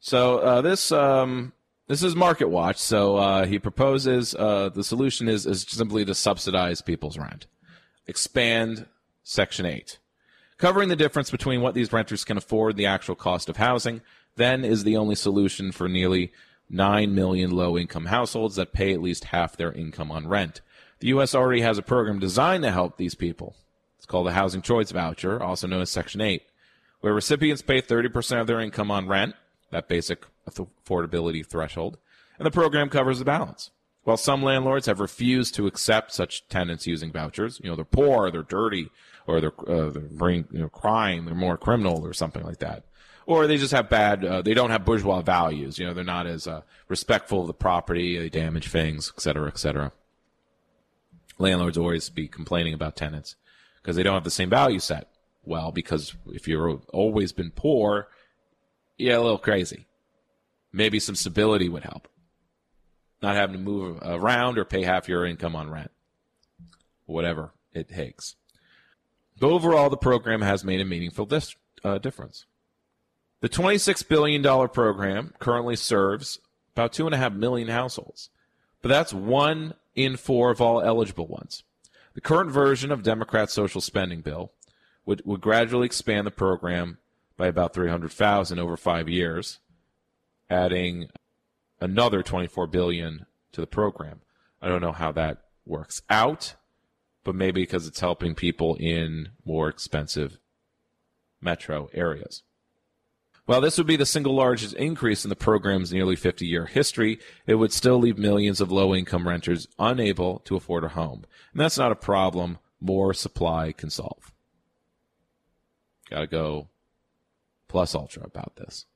So uh, this um, this is Market Watch. So uh, he proposes uh, the solution is is simply to subsidize people's rent, expand Section Eight, covering the difference between what these renters can afford the actual cost of housing. Then is the only solution for nearly nine million low-income households that pay at least half their income on rent. The U.S. already has a program designed to help these people. It's called the Housing Choice Voucher, also known as Section 8, where recipients pay 30% of their income on rent, that basic affordability threshold, and the program covers the balance. While some landlords have refused to accept such tenants using vouchers, you know, they're poor, they're dirty, or they're, uh, they're you know, crime, they're more criminal or something like that. Or they just have bad, uh, they don't have bourgeois values. You know, they're not as uh, respectful of the property, they damage things, et cetera, et cetera. Landlords always be complaining about tenants because they don't have the same value set. Well, because if you've always been poor, yeah, a little crazy maybe some stability would help. Not having to move around or pay half your income on rent, whatever it takes. But overall, the program has made a meaningful dis- uh, difference. The $26 billion program currently serves about 2.5 million households, but that's one in four of all eligible ones. The current version of Democrats' social spending bill would, would gradually expand the program by about 300,000 over five years, adding another 24 billion to the program. I don't know how that works out, but maybe because it's helping people in more expensive metro areas. While this would be the single largest increase in the program's nearly 50 year history, it would still leave millions of low income renters unable to afford a home. And that's not a problem more supply can solve. Gotta go plus ultra about this.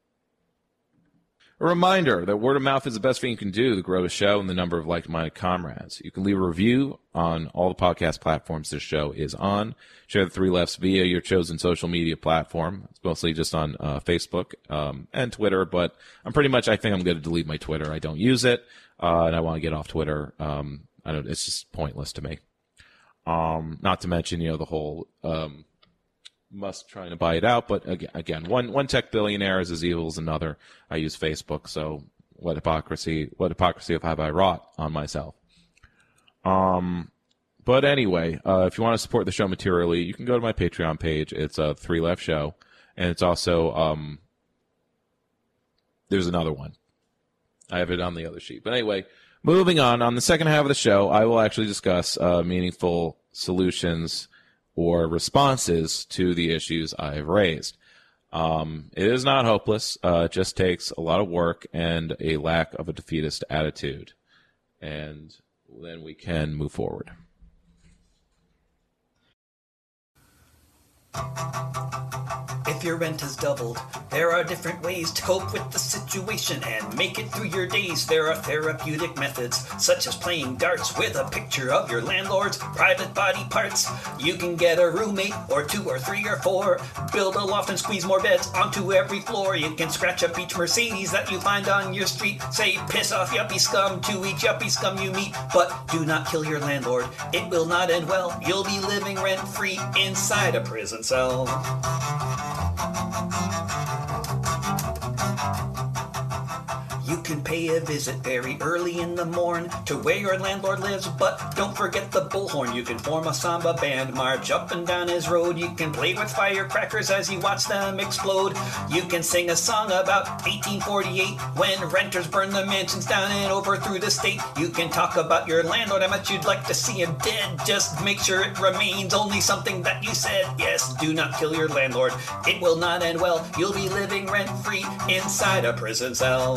A reminder that word of mouth is the best thing you can do to grow the show and the number of like-minded comrades. You can leave a review on all the podcast platforms this show is on. Share the three lefts via your chosen social media platform. It's mostly just on uh, Facebook um, and Twitter, but I'm pretty much. I think I'm going to delete my Twitter. I don't use it, uh, and I want to get off Twitter. Um, I don't. It's just pointless to me. Um, not to mention, you know, the whole um, Musk trying to buy it out. But again, one one tech billionaire is as evil as another. I use Facebook, so what hypocrisy? What hypocrisy have I wrought on myself? Um, but anyway, uh, if you want to support the show materially, you can go to my Patreon page. It's a three left show, and it's also um, there's another one. I have it on the other sheet. But anyway, moving on. On the second half of the show, I will actually discuss uh, meaningful solutions or responses to the issues I've raised. Um, it is not hopeless. Uh, it just takes a lot of work and a lack of a defeatist attitude. And then we can move forward. If your rent has doubled, there are different ways to cope with the situation and make it through your days. There are therapeutic methods, such as playing darts with a picture of your landlord's private body parts. You can get a roommate, or two, or three, or four. Build a loft and squeeze more beds onto every floor. You can scratch up each Mercedes that you find on your street. Say, piss off yuppie scum to each yuppie scum you meet. But do not kill your landlord, it will not end well. You'll be living rent free inside a prison cell. You can pay a visit very early in the morn to where your landlord lives, but don't forget the bullhorn. You can form a samba band, march up and down his road. You can play with firecrackers as you watch them explode. You can sing a song about 1848 when renters burned the mansions down and overthrew the state. You can talk about your landlord, how much you'd like to see him dead. Just make sure it remains only something that you said. Yes, do not kill your landlord. It will not end well. You'll be living rent free inside a prison cell.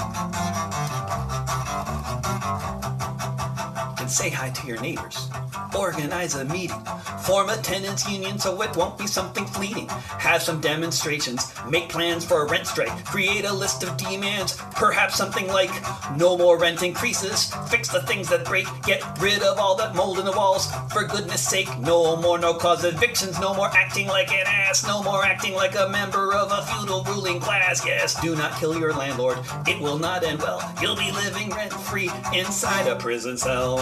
say hi to your neighbors. Organize a meeting. Form a tenants union so it won't be something fleeting. Have some demonstrations. Make plans for a rent strike. Create a list of demands. Perhaps something like no more rent increases. Fix the things that break. Get rid of all that mold in the walls. For goodness sake, no more no cause evictions. No more acting like an ass. No more acting like a member of a feudal ruling class. Yes, do not kill your landlord. It will not end well. You'll be living rent free inside a prison cell.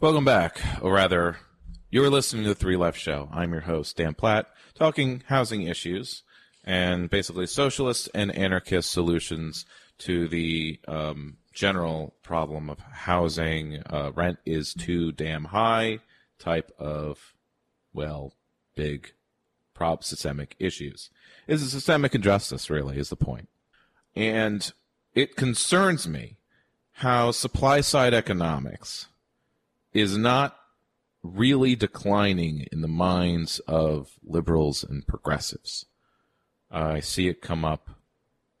Welcome back, or rather, you're listening to the Three Left Show. I'm your host, Dan Platt, talking housing issues and basically socialist and anarchist solutions to the um, general problem of housing. Uh, rent is too damn high type of, well, big prob systemic issues. Is a systemic injustice, really, is the point. And it concerns me how supply side economics is not really declining in the minds of liberals and progressives. Uh, I see it come up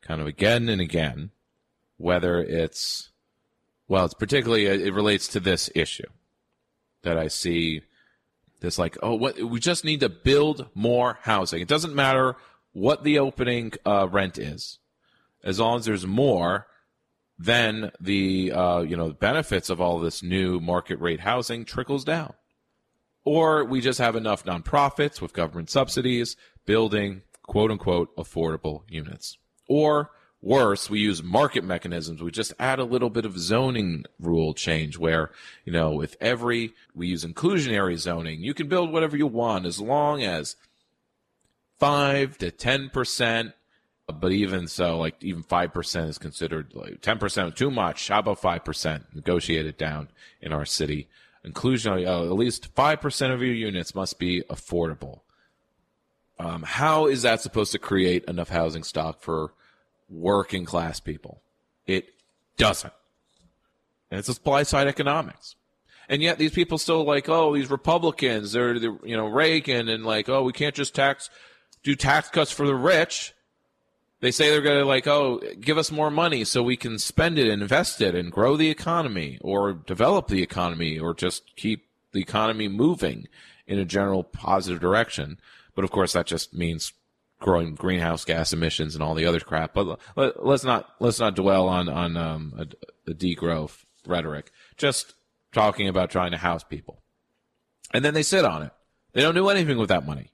kind of again and again, whether it's, well, it's particularly, uh, it relates to this issue that I see this like, oh, what, we just need to build more housing. It doesn't matter what the opening uh, rent is. As long as there's more, then the uh, you know benefits of all this new market rate housing trickles down, or we just have enough nonprofits with government subsidies building quote unquote affordable units, or worse, we use market mechanisms. We just add a little bit of zoning rule change where, you know, with every, we use inclusionary zoning. You can build whatever you want as long as five to 10% but even so, like even five percent is considered like ten percent too much. How about five percent? Negotiate it down in our city. Inclusion, uh, at least five percent of your units must be affordable. Um, how is that supposed to create enough housing stock for working class people? It doesn't. And it's a supply side economics. And yet these people still like, oh, these Republicans, they're, the you know, Reagan and like, oh, we can't just tax, do tax cuts for the rich. They say they're to like, oh, give us more money so we can spend it invest it and grow the economy or develop the economy or just keep the economy moving in a general positive direction. But of course, that just means growing greenhouse gas emissions and all the other crap. But let, us not let's not dwell on on um, a, a degrowth rhetoric. Just talking about trying to house people, and then they sit on it. They don't do anything with that money.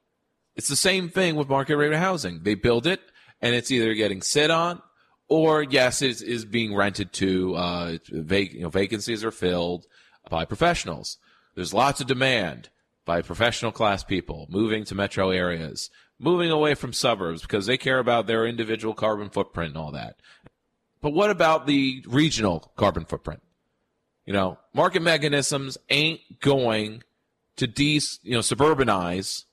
It's the same thing with market rate housing. They build it, and it's either getting sit on, or yes, it is being rented to. Uh, vac- you know, vacancies are filled by professionals. There's lots of demand by professional class people moving to metro areas, moving away from suburbs because they care about their individual carbon footprint and all that. But what about the regional carbon footprint? You know, market mechanisms ain't going to de, you know, suburbanize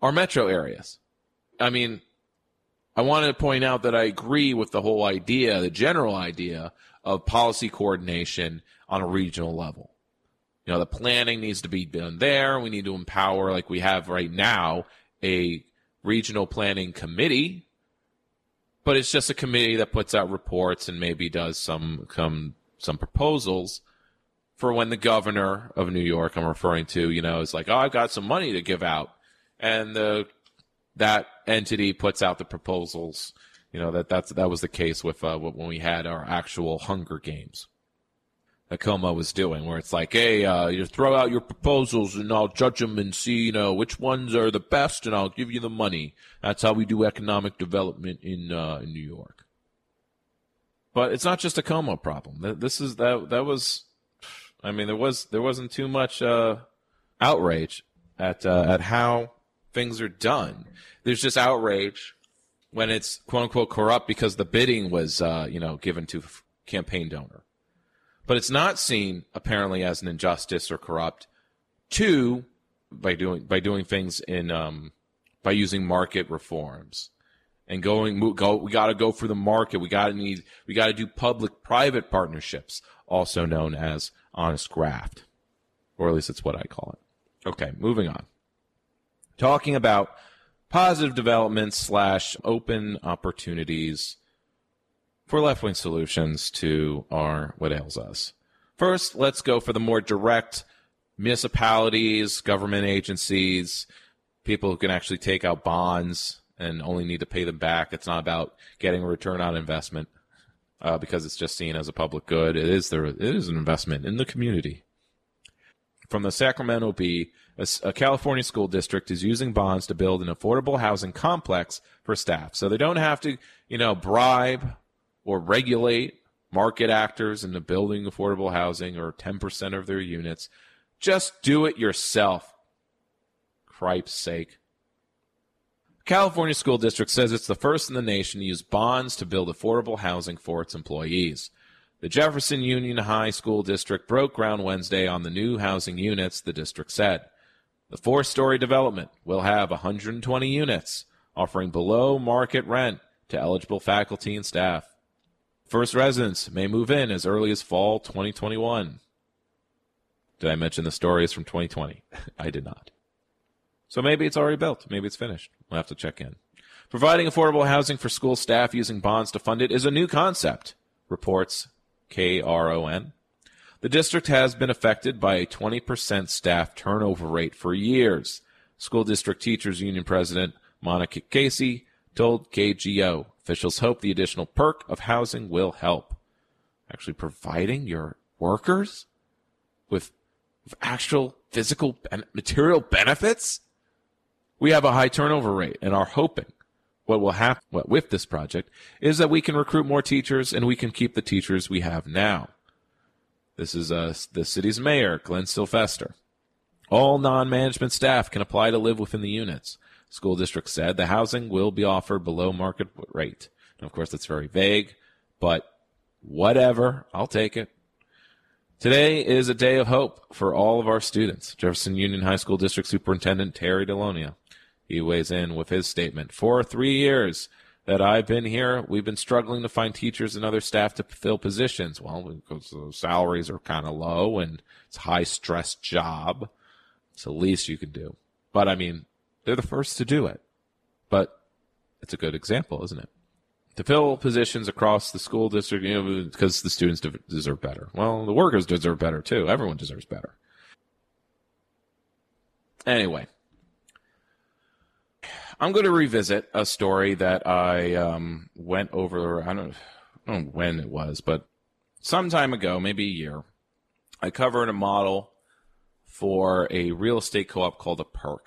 our metro areas. I mean, I want to point out that I agree with the whole idea, the general idea of policy coordination on a regional level. You know, the planning needs to be done there. We need to empower, like we have right now, a regional planning committee. But it's just a committee that puts out reports and maybe does some some some proposals for when the governor of New York, I'm referring to, you know, is like, oh, I've got some money to give out, and the that entity puts out the proposals. You know that that's that was the case with uh, when we had our actual Hunger Games. Cuomo was doing, where it's like, hey, uh, you throw out your proposals and I'll judge them and see, you know, which ones are the best, and I'll give you the money. That's how we do economic development in uh, in New York. But it's not just a Cuomo problem. This is that that was, I mean, there was there wasn't too much uh, outrage at uh, at how things are done. There's just outrage when it's quote unquote corrupt because the bidding was, uh, you know, given to campaign donor but it's not seen apparently as an injustice or corrupt. Two, by doing by doing things in um, by using market reforms and going go we got to go for the market. We got to need we got to do public private partnerships, also known as honest graft, or at least it's what I call it. Okay, moving on. Talking about positive developments slash open opportunities for left wing solutions to our what ails us. First, let's go for the more direct municipalities, government agencies, people who can actually take out bonds and only need to pay them back. It's not about getting a return on investment uh, because it's just seen as a public good. It is there. It is an investment in the community. From the Sacramento Bee, a, a California school district is using bonds to build an affordable housing complex for staff, so they don't have to, you know, bribe or regulate market actors into building affordable housing or 10% of their units. Just do it yourself. Cripe's sake. California School District says it's the first in the nation to use bonds to build affordable housing for its employees. The Jefferson Union High School District broke ground Wednesday on the new housing units, the district said. The four story development will have 120 units, offering below market rent to eligible faculty and staff. First residents may move in as early as fall 2021. Did I mention the story is from 2020? I did not. So maybe it's already built. Maybe it's finished. We'll have to check in. Providing affordable housing for school staff using bonds to fund it is a new concept, reports KRON. The district has been affected by a 20% staff turnover rate for years. School District Teachers Union President Monica Casey told KGO Officials hope the additional perk of housing will help. Actually providing your workers with, with actual physical and material benefits? We have a high turnover rate and are hoping what will happen with this project is that we can recruit more teachers and we can keep the teachers we have now. This is uh, the city's mayor, Glenn Sylvester. All non-management staff can apply to live within the units. School district said the housing will be offered below market rate. And of course, that's very vague, but whatever. I'll take it. Today is a day of hope for all of our students. Jefferson Union High School District Superintendent Terry Deloria He weighs in with his statement. For three years that I've been here, we've been struggling to find teachers and other staff to fill positions. Well, because the salaries are kind of low and it's a high stress job. It's the least you can do. But I mean, they're the first to do it. But it's a good example, isn't it? To fill positions across the school district, you know, because the students de- deserve better. Well, the workers deserve better too. Everyone deserves better. Anyway, I'm going to revisit a story that I um, went over. I don't, I don't know when it was, but some time ago, maybe a year, I covered a model for a real estate co-op called a PERC.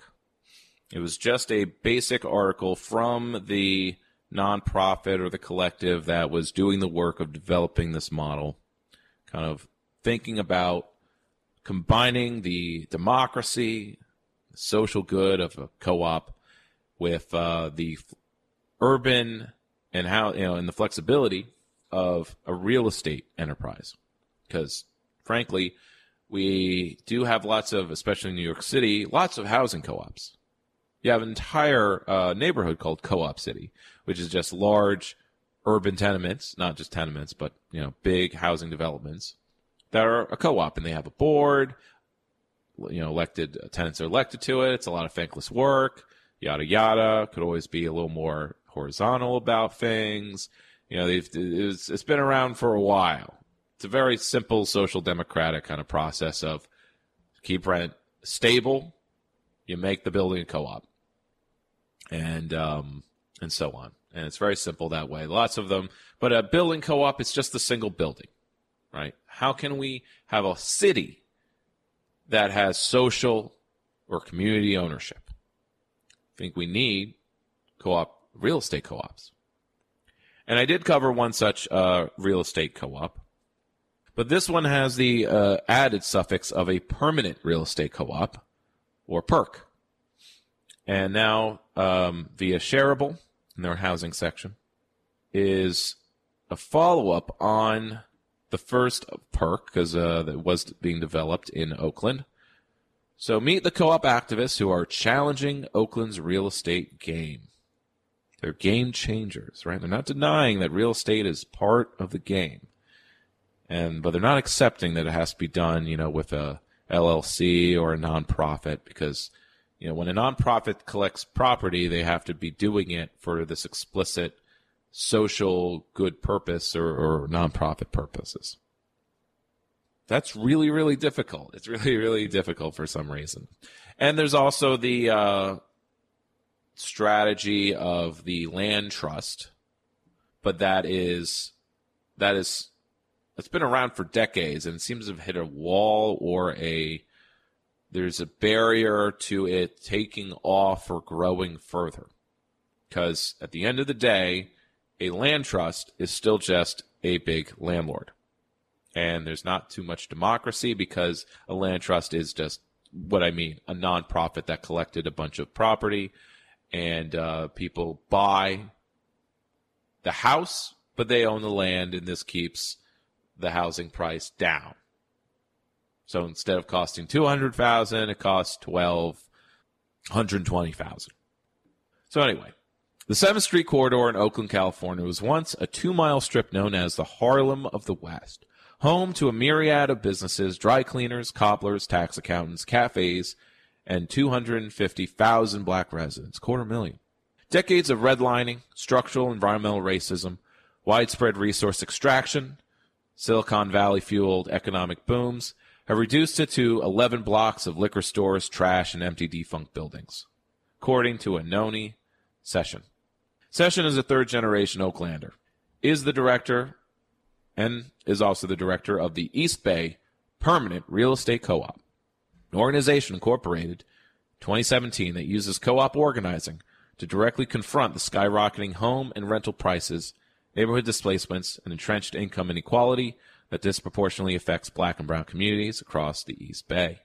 It was just a basic article from the nonprofit or the collective that was doing the work of developing this model, kind of thinking about combining the democracy, the social good of a co-op with uh, the urban and how you know and the flexibility of a real estate enterprise. Because frankly we do have lots of especially in new york city lots of housing co-ops you have an entire uh, neighborhood called co-op city which is just large urban tenements not just tenements but you know big housing developments that are a co-op and they have a board you know elected tenants are elected to it it's a lot of thankless work yada yada. Could always be a little more horizontal about things. You know, it's, it's been around for a while. It's a very simple social democratic kind of process of keep rent stable, you make the building a co-op, and um, and so on. And it's very simple that way. Lots of them, but a building co-op is just a single building, right? How can we have a city that has social or community ownership? I think we need co-op real estate co-ops. And I did cover one such uh, real estate co-op, but this one has the uh, added suffix of a permanent real estate co-op or PERC. And now um, via Shareable in their housing section is a follow-up on the first PERC because uh, that was being developed in Oakland so meet the co op activists who are challenging Oakland's real estate game. They're game changers, right? They're not denying that real estate is part of the game. And but they're not accepting that it has to be done, you know, with a LLC or a nonprofit because you know, when a nonprofit collects property, they have to be doing it for this explicit social good purpose or, or nonprofit purposes. That's really, really difficult. It's really, really difficult for some reason. And there's also the uh, strategy of the land trust, but that is that is it's been around for decades and it seems to have hit a wall or a there's a barrier to it taking off or growing further. Because at the end of the day, a land trust is still just a big landlord and there's not too much democracy because a land trust is just what I mean a nonprofit that collected a bunch of property and uh, people buy the house, but they own the land, and this keeps the housing price down. So instead of costing two hundred thousand, it costs twelve hundred twenty thousand. So anyway, the Seventh Street corridor in Oakland, California, was once a two-mile strip known as the Harlem of the West home to a myriad of businesses, dry cleaners, cobblers, tax accountants, cafes, and 250,000 black residents, quarter million. Decades of redlining, structural environmental racism, widespread resource extraction, Silicon Valley fueled economic booms have reduced it to 11 blocks of liquor stores, trash, and empty defunct buildings, according to Anoni Session. Session is a third generation Oaklander, is the director and is also the director of the East Bay Permanent Real Estate Co-op, an organization incorporated 2017 that uses co-op organizing to directly confront the skyrocketing home and rental prices, neighborhood displacements, and entrenched income inequality that disproportionately affects black and brown communities across the East Bay.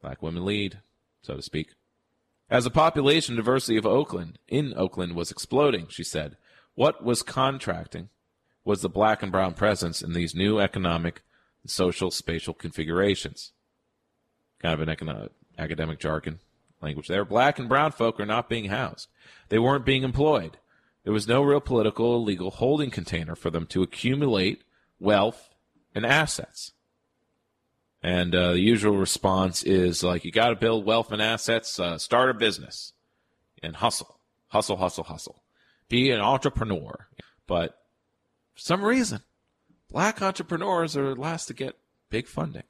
Black women lead, so to speak. As the population diversity of Oakland in Oakland was exploding, she said, what was contracting was the black and brown presence in these new economic and social spatial configurations. Kind of an economic, academic jargon language there, black and brown folk are not being housed. They weren't being employed. There was no real political or legal holding container for them to accumulate wealth and assets. And uh, the usual response is like, you got to build wealth and assets, uh, start a business, and hustle, hustle, hustle, hustle. Be an entrepreneur. But for some reason, black entrepreneurs are last to get big funding.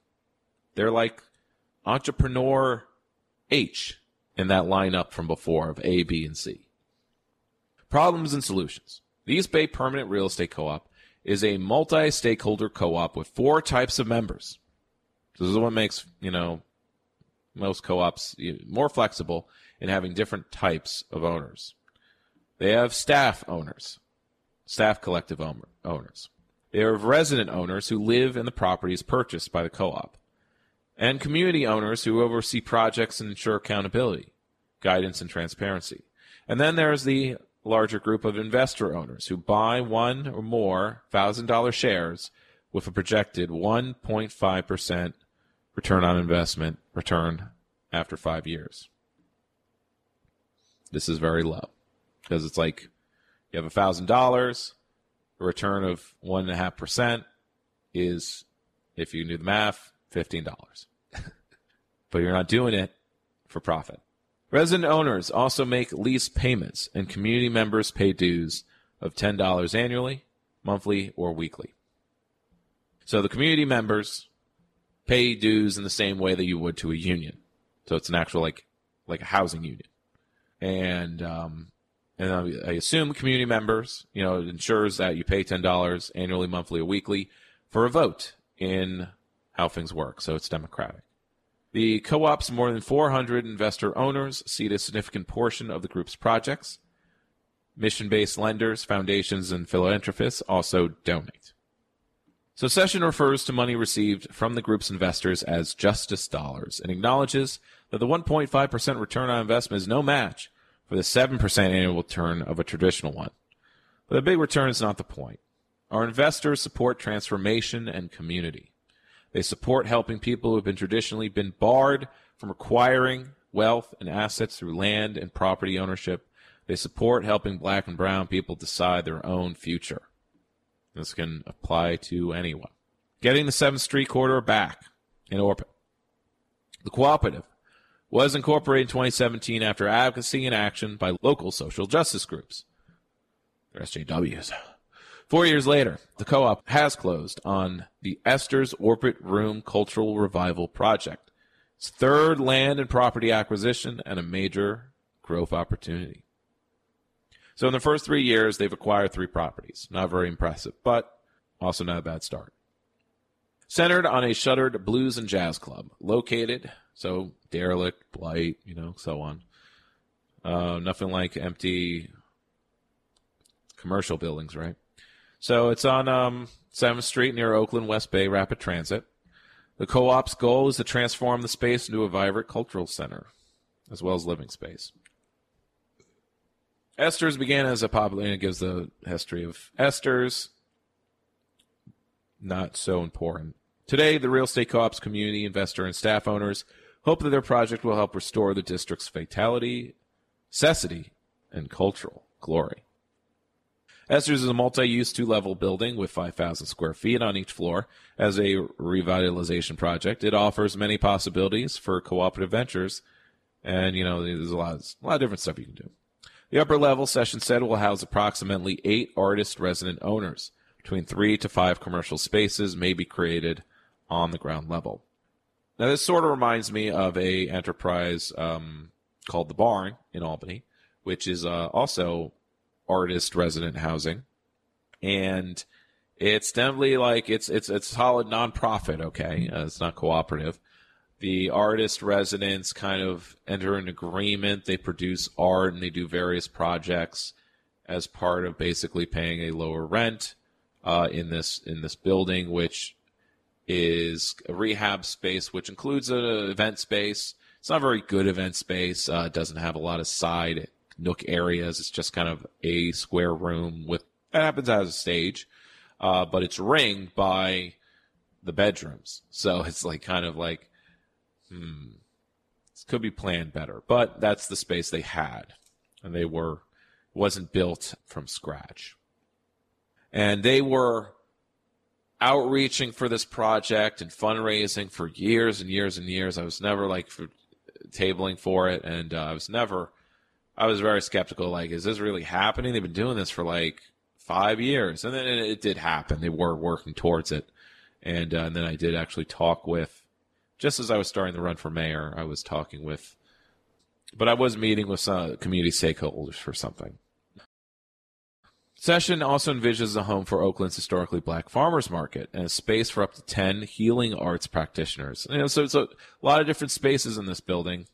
They're like entrepreneur H in that lineup from before of A, B, and C. Problems and solutions. The East Bay Permanent Real Estate Co-op is a multi-stakeholder co-op with four types of members. This is what makes, you know, most co-ops more flexible in having different types of owners. They have staff owners, staff collective owners. They have resident owners who live in the properties purchased by the co-op, and community owners who oversee projects and ensure accountability, guidance, and transparency. And then there's the larger group of investor owners who buy one or more thousand dollar shares with a projected 1.5% return on investment return after five years. This is very low because it's like you have a thousand dollars, a return of one and a half percent is, if you do the math, fifteen dollars. but you're not doing it for profit. Resident owners also make lease payments, and community members pay dues of $10 annually, monthly, or weekly. So the community members pay dues in the same way that you would to a union. So it's an actual like like a housing union, and um, and I assume community members, you know, it ensures that you pay ten dollars annually, monthly, or weekly for a vote in how things work. So it's democratic. The co-op's more than 400 investor owners seed a significant portion of the group's projects. Mission-based lenders, foundations, and philanthropists also donate. So Session refers to money received from the group's investors as justice dollars and acknowledges that the 1.5% return on investment is no match for the 7% annual return of a traditional one. But the big return is not the point. Our investors support transformation and community. They support helping people who have been traditionally been barred from acquiring wealth and assets through land and property ownership. They support helping black and brown people decide their own future. This can apply to anyone. Getting the 7th Street corridor back in orbit. The cooperative was incorporated in 2017 after advocacy and action by local social justice groups. They're SJWs. Four years later, the co-op has closed on the Esther's Orbit Room Cultural Revival Project. Its third land and property acquisition and a major growth opportunity. So in the first three years, they've acquired three properties. Not very impressive, but also not a bad start. Centered on a shuttered blues and jazz club, located, so derelict, blight, you know, so on. Uh, nothing like empty commercial buildings, right? So it's on um, 7th Street near Oakland West Bay Rapid Transit. The co-op's goal is to transform the space into a vibrant cultural center, as well as living space. Esther's began as a popular, and it gives the history of Esther's. Not so important. Today, the real estate co-op's community, investor, and staff owners hope that their project will help restore the district's fatality, necessity, and cultural glory. Esther's is a multi-use two-level building with 5,000 square feet on each floor. As a revitalization project, it offers many possibilities for cooperative ventures, and you know there's a lot, of, a lot of different stuff you can do. The upper level session set will house approximately eight artist resident owners. Between three to five commercial spaces may be created on the ground level. Now, this sort of reminds me of a enterprise um, called the Barn in Albany, which is uh, also artist resident housing, and it's definitely like it's it's it's solid nonprofit. Okay, uh, it's not cooperative. The artist residents kind of enter an agreement. They produce art and they do various projects as part of basically paying a lower rent uh, in this in this building, which is a rehab space, which includes an event space. It's not a very good event space. Uh, doesn't have a lot of side nook areas. It's just kind of a square room with it happens as a stage, uh, but it's ringed by the bedrooms. So it's like kind of like, hmm, could be planned better, but that's the space they had, and they were wasn't built from scratch. And they were outreaching for this project and fundraising for years and years and years. I was never like for, tabling for it, and uh, I was never. I was very skeptical. Like, is this really happening? They've been doing this for like five years, and then it did happen. They were working towards it, and, uh, and then I did actually talk with. Just as I was starting to run for mayor, I was talking with, but I was meeting with some community stakeholders for something. Session also envisions a home for Oakland's historically black farmers market and a space for up to 10 healing arts practitioners. You know, so it's a lot of different spaces in this building,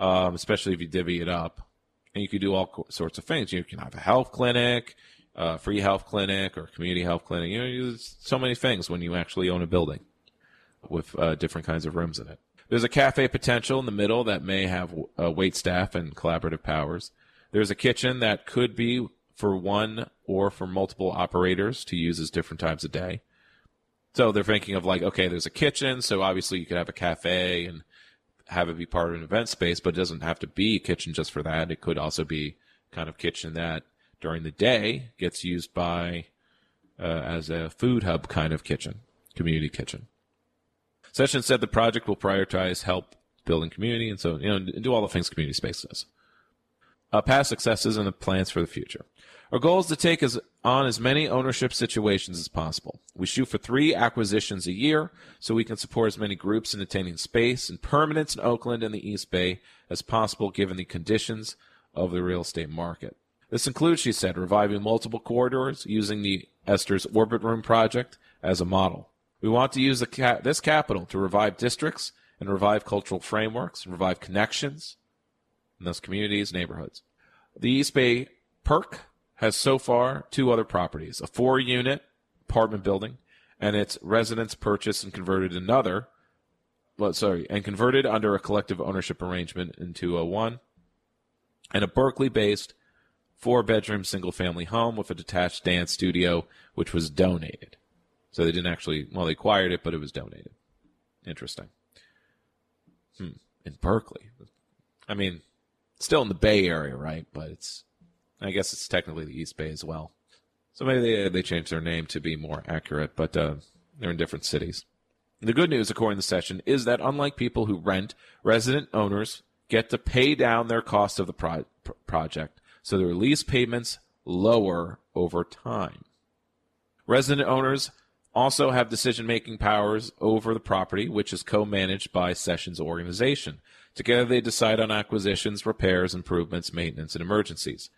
um, especially if you divvy it up. And you can do all sorts of things. You can have a health clinic, a free health clinic, or community health clinic. You know, there's so many things when you actually own a building with uh, different kinds of rooms in it. There's a cafe potential in the middle that may have uh, wait staff and collaborative powers. There's a kitchen that could be for one or for multiple operators to use as different times a day. So they're thinking of like, okay, there's a kitchen, so obviously you could have a cafe and have it be part of an event space, but it doesn't have to be a kitchen just for that. It could also be kind of kitchen that during the day gets used by uh, as a food hub kind of kitchen, community kitchen. Session said the project will prioritize help building community, and so you know do all the things community space does. Uh, past successes and the plans for the future. Our goal is to take as, on as many ownership situations as possible. We shoot for three acquisitions a year so we can support as many groups in attaining space and permanence in Oakland and the East Bay as possible given the conditions of the real estate market. This includes, she said, reviving multiple corridors using the Esther's Orbit Room project as a model. We want to use ca- this capital to revive districts and revive cultural frameworks and revive connections in those communities, neighborhoods. The East Bay PERC has so far two other properties a four unit apartment building and its residents purchased and converted another well sorry and converted under a collective ownership arrangement in 201 and a berkeley based four bedroom single family home with a detached dance studio which was donated. So they didn't actually well they acquired it but it was donated. Interesting. Hmm. In berkeley. I mean still in the bay area right? But it's I guess it's technically the East Bay as well. So maybe they, they changed their name to be more accurate, but uh, they're in different cities. The good news, according to the session, is that unlike people who rent, resident owners get to pay down their cost of the pro- project, so their lease payments lower over time. Resident owners also have decision making powers over the property, which is co managed by Sessions organization. Together, they decide on acquisitions, repairs, improvements, maintenance, and emergencies.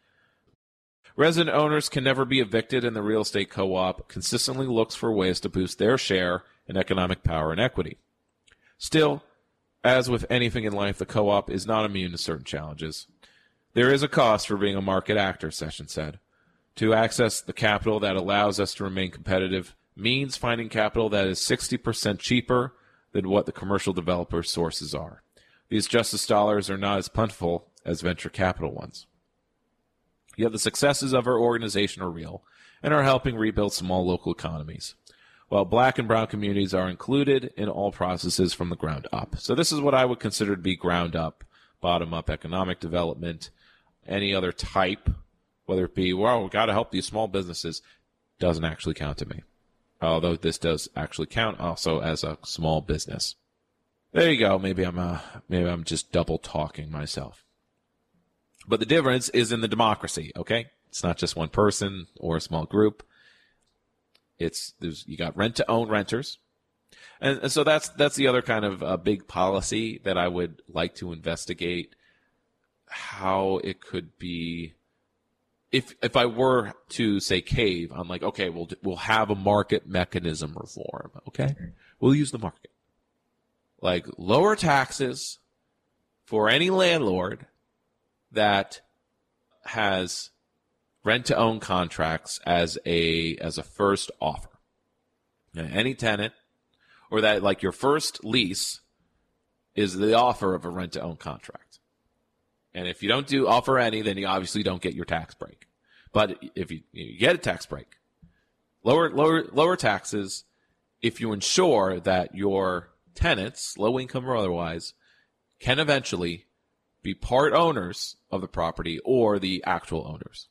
Resident owners can never be evicted, and the real estate co op consistently looks for ways to boost their share in economic power and equity. Still, as with anything in life, the co op is not immune to certain challenges. There is a cost for being a market actor, Session said. To access the capital that allows us to remain competitive means finding capital that is 60% cheaper than what the commercial developer sources are. These justice dollars are not as plentiful as venture capital ones. Yet the successes of our organization are real and are helping rebuild small local economies, while black and brown communities are included in all processes from the ground up. So this is what I would consider to be ground up, bottom up economic development. Any other type, whether it be, well, we've got to help these small businesses, doesn't actually count to me. Although this does actually count also as a small business. There you go. Maybe I'm uh, maybe I'm just double talking myself. But the difference is in the democracy, okay? It's not just one person or a small group. It's there's you got rent to own renters. And, and, so that's that's the other kind of uh, big policy that I would like to investigate how it could be if if I were to say cave, I'm like, okay, we'll we'll have a market mechanism reform. Okay, we'll use the market, like lower taxes for any landlord that has rent to own contracts as a as a first offer. Now, any tenant or that like your first lease is the offer of a rent to own contract. And if you don't do offer any, then you obviously don't get your tax break. But if you, you get a tax break, lower lower lower taxes if you ensure that your tenants, low income or otherwise, can eventually be part owners of the property or the actual owners.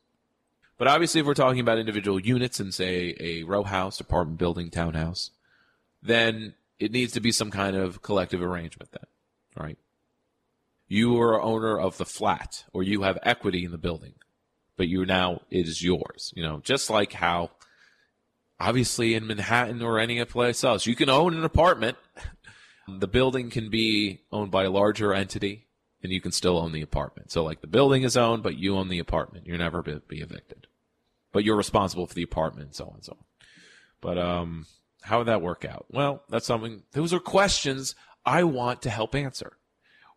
But obviously, if we're talking about individual units in, say, a row house, apartment building, townhouse, then it needs to be some kind of collective arrangement then, right? You are owner of the flat or you have equity in the building, but you now, it is yours. You know, just like how obviously in Manhattan or any place else, you can own an apartment. The building can be owned by a larger entity and you can still own the apartment. So like the building is owned, but you own the apartment. You're never be, be evicted, but you're responsible for the apartment and so on and so on. But, um, how would that work out? Well, that's something, those are questions I want to help answer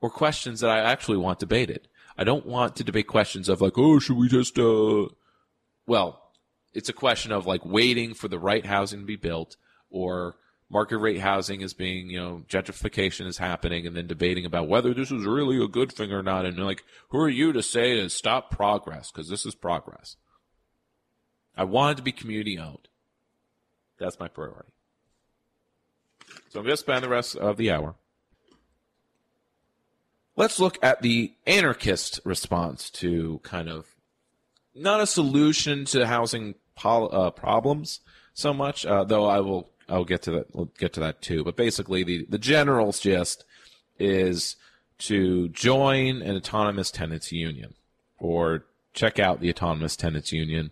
or questions that I actually want debated. I don't want to debate questions of like, oh, should we just, uh, well, it's a question of like waiting for the right housing to be built or market rate housing is being, you know, gentrification is happening and then debating about whether this is really a good thing or not. And like, who are you to say to stop progress? Cause this is progress. I want it to be community owned. That's my priority. So I'm going to spend the rest of the hour. Let's look at the anarchist response to kind of not a solution to housing pol- uh, problems so much, uh, though I will I'll get to that. We'll get to that too. But basically, the the general gist is to join an autonomous tenants union or check out the autonomous tenants union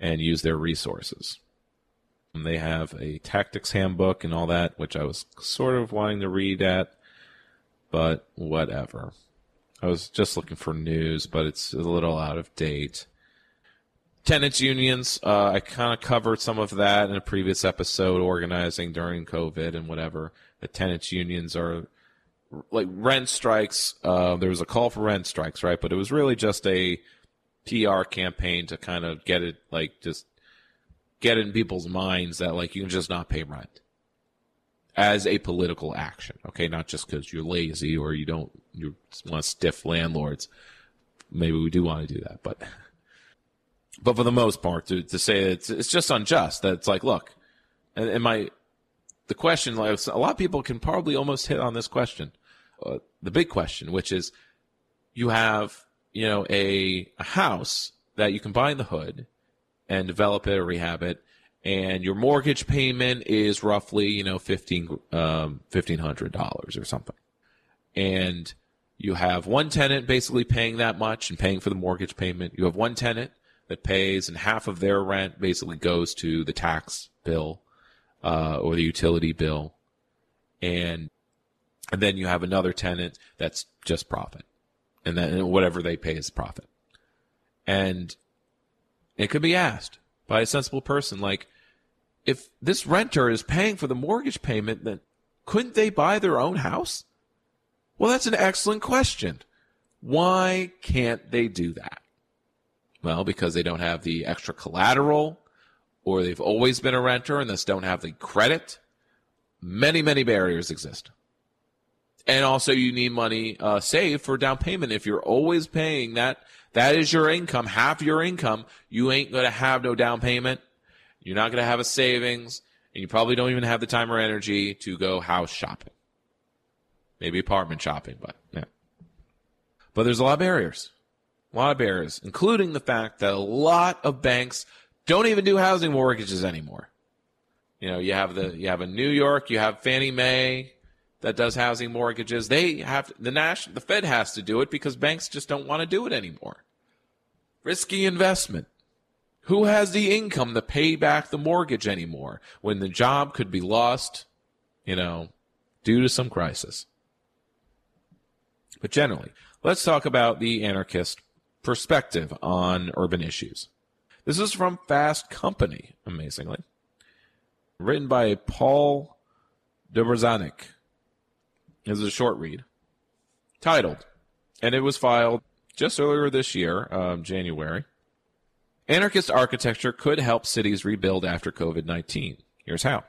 and use their resources. And they have a tactics handbook and all that, which I was sort of wanting to read at, but whatever. I was just looking for news, but it's a little out of date. Tenants unions, uh, I kind of covered some of that in a previous episode, organizing during COVID and whatever. The tenants unions are like rent strikes. Uh, there was a call for rent strikes, right? But it was really just a PR campaign to kind of get it, like, just get in people's minds that, like, you can just not pay rent as a political action. Okay. Not just because you're lazy or you don't, you want to stiff landlords. Maybe we do want to do that, but but for the most part, to, to say it's it's just unjust. That it's like, look, and, my the question, like a lot of people can probably almost hit on this question, uh, the big question, which is, you have you know a a house that you can buy in the hood and develop it or rehab it, and your mortgage payment is roughly you know fifteen um, fifteen hundred dollars or something, and you have one tenant basically paying that much and paying for the mortgage payment. You have one tenant that pays, and half of their rent basically goes to the tax bill uh, or the utility bill, and and then you have another tenant that's just profit, and then whatever they pay is profit, and it could be asked by a sensible person like, if this renter is paying for the mortgage payment, then couldn't they buy their own house? Well, that's an excellent question. Why can't they do that? Well, because they don't have the extra collateral, or they've always been a renter and thus don't have the credit. Many, many barriers exist. And also, you need money uh, saved for down payment. If you're always paying that, that is your income, half your income. You ain't going to have no down payment. You're not going to have a savings, and you probably don't even have the time or energy to go house shopping. Maybe apartment shopping, but yeah. But there's a lot of barriers. Lot of barriers, including the fact that a lot of banks don't even do housing mortgages anymore. You know, you have the you have a New York, you have Fannie Mae that does housing mortgages. They have the national the Fed has to do it because banks just don't want to do it anymore. Risky investment. Who has the income to pay back the mortgage anymore when the job could be lost, you know, due to some crisis? But generally, let's talk about the anarchist perspective on urban issues. This is from Fast Company, amazingly. Written by Paul Dobraszczyk. This is a short read. Titled, and it was filed just earlier this year, um, January. Anarchist architecture could help cities rebuild after COVID 19. Here's how.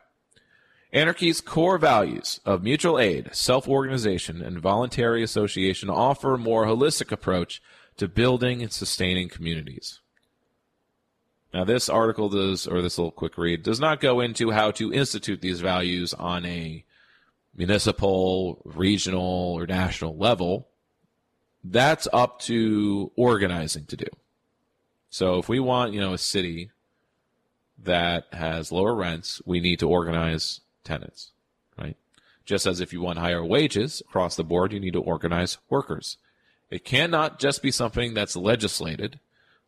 Anarchy's core values of mutual aid, self organization, and voluntary association offer a more holistic approach to building and sustaining communities. Now, this article does, or this little quick read, does not go into how to institute these values on a municipal, regional, or national level, that's up to organizing to do. So if we want, you know, a city that has lower rents, we need to organize tenants, right? Just as if you want higher wages across the board, you need to organize workers. It cannot just be something that's legislated,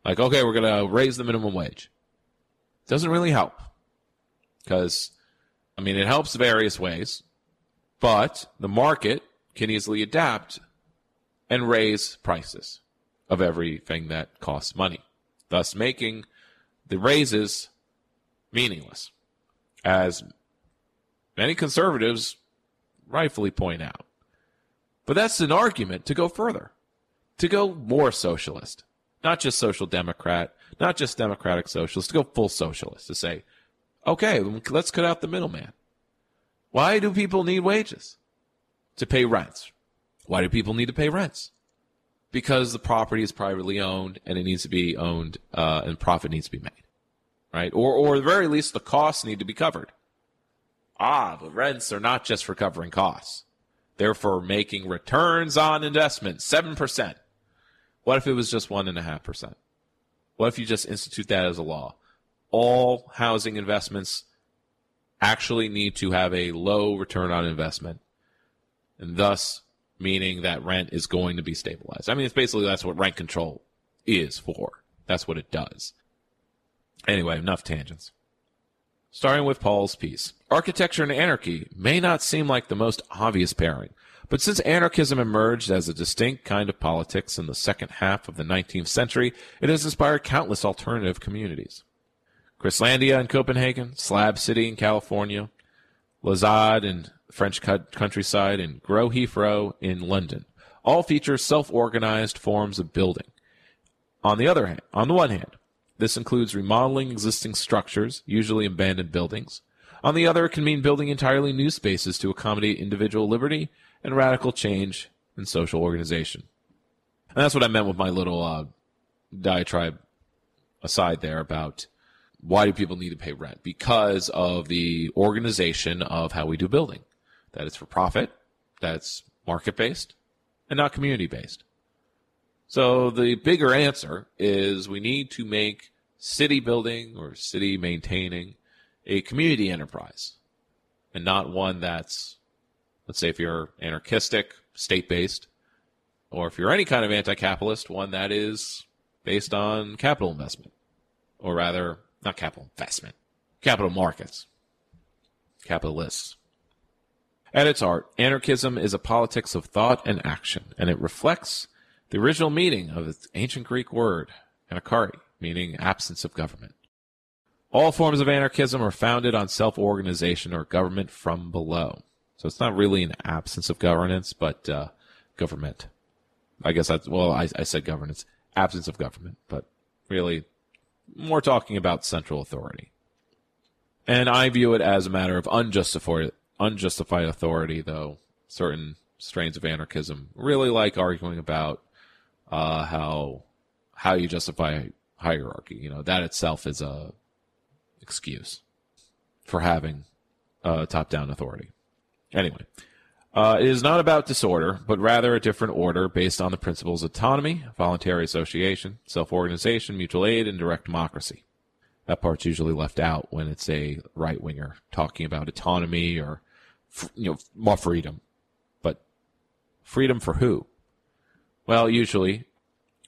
like, okay, we're going to raise the minimum wage. Doesn't really help because, I mean, it helps various ways, but the market can easily adapt and raise prices of everything that costs money, thus making the raises meaningless, as many conservatives rightfully point out. But that's an argument to go further, to go more socialist, not just social democrat, not just democratic socialist, to go full socialist, to say, okay, let's cut out the middleman. Why do people need wages? To pay rents. Why do people need to pay rents? Because the property is privately owned and it needs to be owned uh, and profit needs to be made right? Or, or at the very least, the costs need to be covered. Ah, but rents are not just for covering costs. They're for making returns on investment, 7%. What if it was just 1.5%? What if you just institute that as a law? All housing investments actually need to have a low return on investment, and thus meaning that rent is going to be stabilized. I mean, it's basically that's what rent control is for. That's what it does. Anyway, enough tangents. Starting with Paul's piece. Architecture and anarchy may not seem like the most obvious pairing, but since anarchism emerged as a distinct kind of politics in the second half of the 19th century, it has inspired countless alternative communities. Christiania in Copenhagen, Slab City in California, La ZAD in French countryside, and Grow Heathrow in London all feature self-organized forms of building. On the other hand, on the one hand, this includes remodeling existing structures, usually abandoned buildings. On the other, it can mean building entirely new spaces to accommodate individual liberty and radical change in social organization. And that's what I meant with my little uh, diatribe aside there about why do people need to pay rent? Because of the organization of how we do building. That it's for profit, that's market based, and not community based. So the bigger answer is we need to make city building or city maintaining a community enterprise and not one that's, let's say, if you're anarchistic, state based, or if you're any kind of anti capitalist, one that is based on capital investment, or rather, not capital investment, capital markets, capitalists. At its heart, anarchism is a politics of thought and action, and it reflects the original meaning of its ancient Greek word, anarchy, meaning absence of government. All forms of anarchism are founded on self-organization or government from below. So it's not really an absence of governance, but uh, government. I guess that's, well, I, I said governance, absence of government, but really more talking about central authority. And I view it as a matter of unjustified, unjustified authority, though certain strains of anarchism really like arguing about uh, how how you justify hierarchy. You know that itself is a excuse for having uh, top-down authority. Anyway, uh, it is not about disorder, but rather a different order based on the principles of autonomy, voluntary association, self-organization, mutual aid, and direct democracy. That part's usually left out when it's a right winger talking about autonomy or you know more freedom. But freedom for who? Well, usually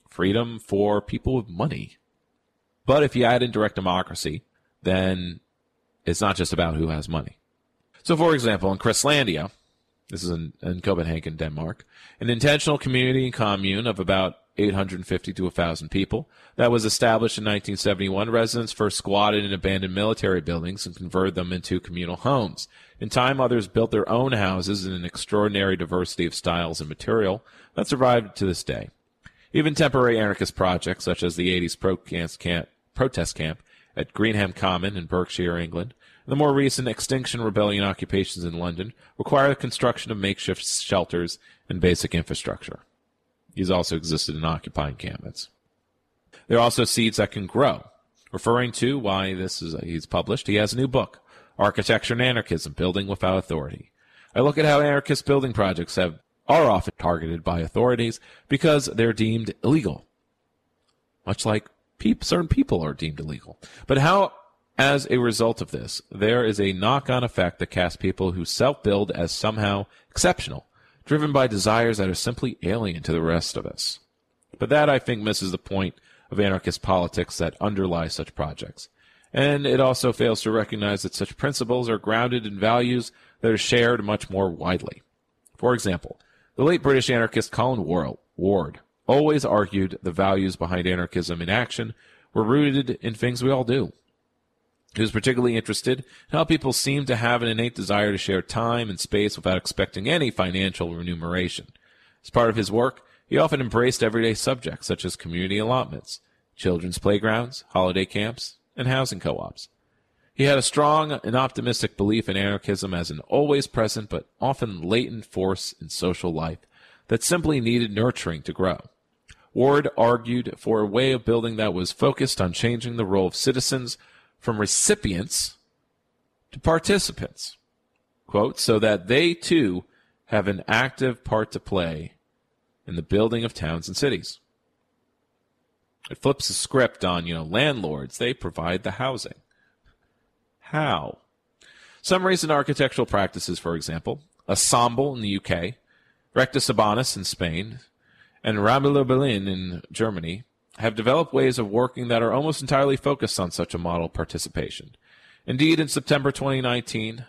freedom for people with money. But if you add in direct democracy, then it's not just about who has money. So, for example, in Christiania, this is in, in Copenhagen, Denmark, an intentional community and commune of about 850 to 1,000 people that was established in 1971. Residents first squatted in abandoned military buildings and converted them into communal homes. In time, others built their own houses in an extraordinary diversity of styles and material that survived to this day. Even temporary anarchist projects, such as the 80s protest camp, at Greenham Common in Berkshire, England, and the more recent Extinction Rebellion occupations in London, require the construction of makeshift shelters and basic infrastructure. These also existed in occupying encampments. There are also seeds that can grow. Referring to why this is he's published, he has a new book, Architecture and Anarchism: Building Without Authority. I look at how anarchist building projects have are often targeted by authorities because they're deemed illegal. Much like certain people are deemed illegal. But how, as a result of this, there is a knock on effect that casts people who self build as somehow exceptional, driven by desires that are simply alien to the rest of us. But that, I think, misses the point of anarchist politics that underlie such projects. And it also fails to recognize that such principles are grounded in values that are shared much more widely. For example, the late British anarchist Colin Ward always argued the values behind anarchism in action were rooted in things we all do. He was particularly interested in how people seem to have an innate desire to share time and space without expecting any financial remuneration. As part of his work, he often embraced everyday subjects such as community allotments, children's playgrounds, holiday camps, and housing co-ops. He had a strong and optimistic belief in anarchism as an always present but often latent force in social life that simply needed nurturing to grow. Ward argued for a way of building that was focused on changing the role of citizens from recipients to participants, quote, so that they too have an active part to play in the building of towns and cities. It flips the script on, you know, landlords, they provide the housing. How? Some recent architectural practices, for example, Ensemble in the UK, Recetas Urbanas in Spain, and Raumlabor Berlin in Germany have developed ways of working that are almost entirely focused on such a model participation. Indeed, in September 2019,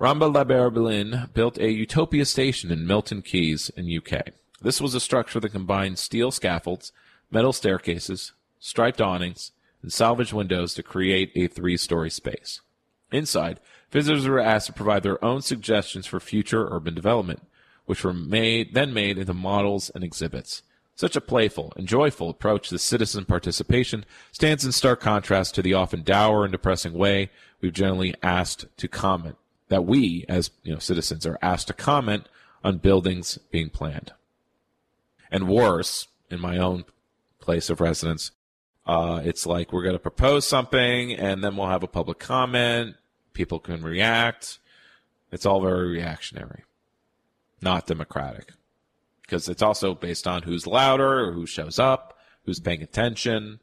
Raumlabor Berlin built a Utopia station in Milton Keynes in UK. This was a structure that combined steel scaffolds, metal staircases, striped awnings, and salvaged windows to create a three-story space. Inside, visitors were asked to provide their own suggestions for future urban development, which were made then made into models and exhibits. Such a playful and joyful approach to citizen participation stands in stark contrast to the often dour and depressing way we've generally asked to comment that we as you know citizens are asked to comment on buildings being planned. And worse, in my own place of residence, uh, it's like we're going to propose something and then we'll have a public comment. People can react. It's all very reactionary, not democratic. Because it's also based on who's louder who shows up, who's paying attention.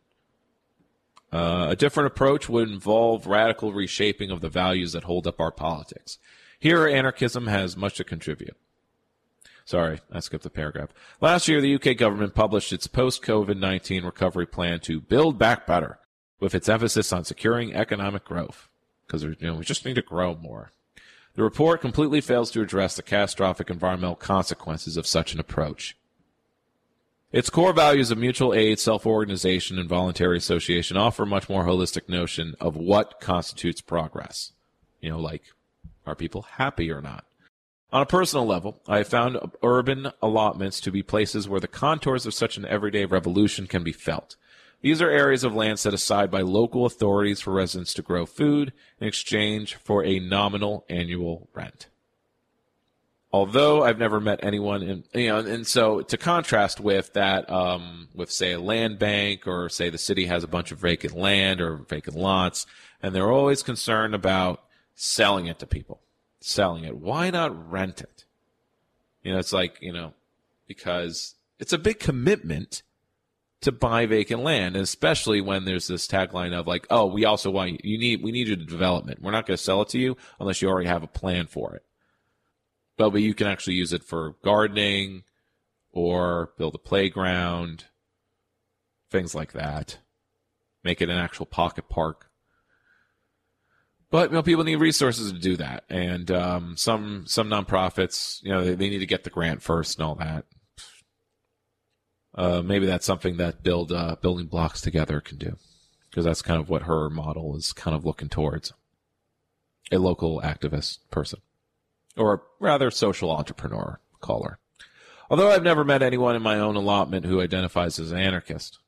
Uh, a different approach would involve radical reshaping of the values that hold up our politics. Here, anarchism has much to contribute. Sorry, I skipped the paragraph. Last year, the UK government published its post COVID 19 recovery plan to build back better, with its emphasis on securing economic growth. Because you know, we just need to grow more. The report completely fails to address the catastrophic environmental consequences of such an approach. Its core values of mutual aid, self-organization, and voluntary association offer a much more holistic notion of what constitutes progress. You know, like, are people happy or not? On a personal level, I have found urban allotments to be places where the contours of such an everyday revolution can be felt. These are areas of land set aside by local authorities for residents to grow food in exchange for a nominal annual rent. Although I've never met anyone in, you know, and so to contrast with that, um, with say a land bank or say the city has a bunch of vacant land or vacant lots, and they're always concerned about selling it to people selling it. Why not rent it? You know, it's like, you know, because it's a big commitment to buy vacant land, especially when there's this tagline of like, oh, we also want you, you need, we need you to development. We're not going to sell it to you unless you already have a plan for it. But, but you can actually use it for gardening or build a playground, things like that. Make it an actual pocket park. But you know, people need resources to do that, and um, some some nonprofits, you know, they, they, need to get the grant first and all that. Uh, maybe that's something that build uh, building blocks together can do, because that's kind of what her model is kind of looking towards. A local activist person, or rather, social entrepreneur, caller. Although I've never met anyone in my own allotment who identifies as an anarchist.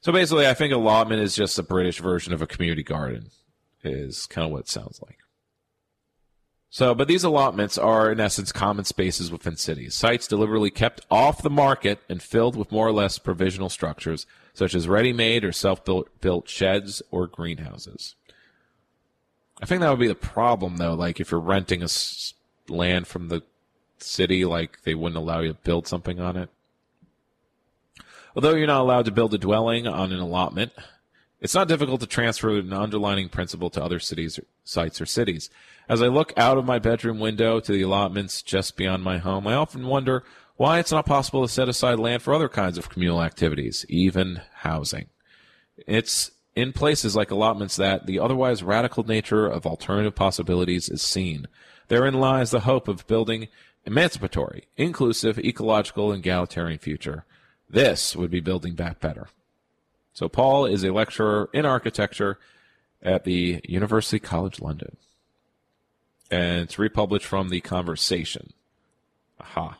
So basically, I think allotment is just a British version of a community garden is kind of what it sounds like. So, but these allotments are in essence common spaces within cities, sites deliberately kept off the market and filled with more or less provisional structures, such as ready-made or self-built sheds or greenhouses. I think that would be the problem, though. Like if you're renting a s- land from the city, like they wouldn't allow you to build something on it. Although you're not allowed to build a dwelling on an allotment, it's not difficult to transfer an underlining principle to other cities, or sites, or cities. As I look out of my bedroom window to the allotments just beyond my home, I often wonder why it's not possible to set aside land for other kinds of communal activities, even housing. It's in places like allotments that the otherwise radical nature of alternative possibilities is seen. Therein lies the hope of building emancipatory, inclusive, ecological, and egalitarian future. This would be building back better. So Paul is a lecturer in architecture at the University College London. And it's republished from The Conversation. Aha.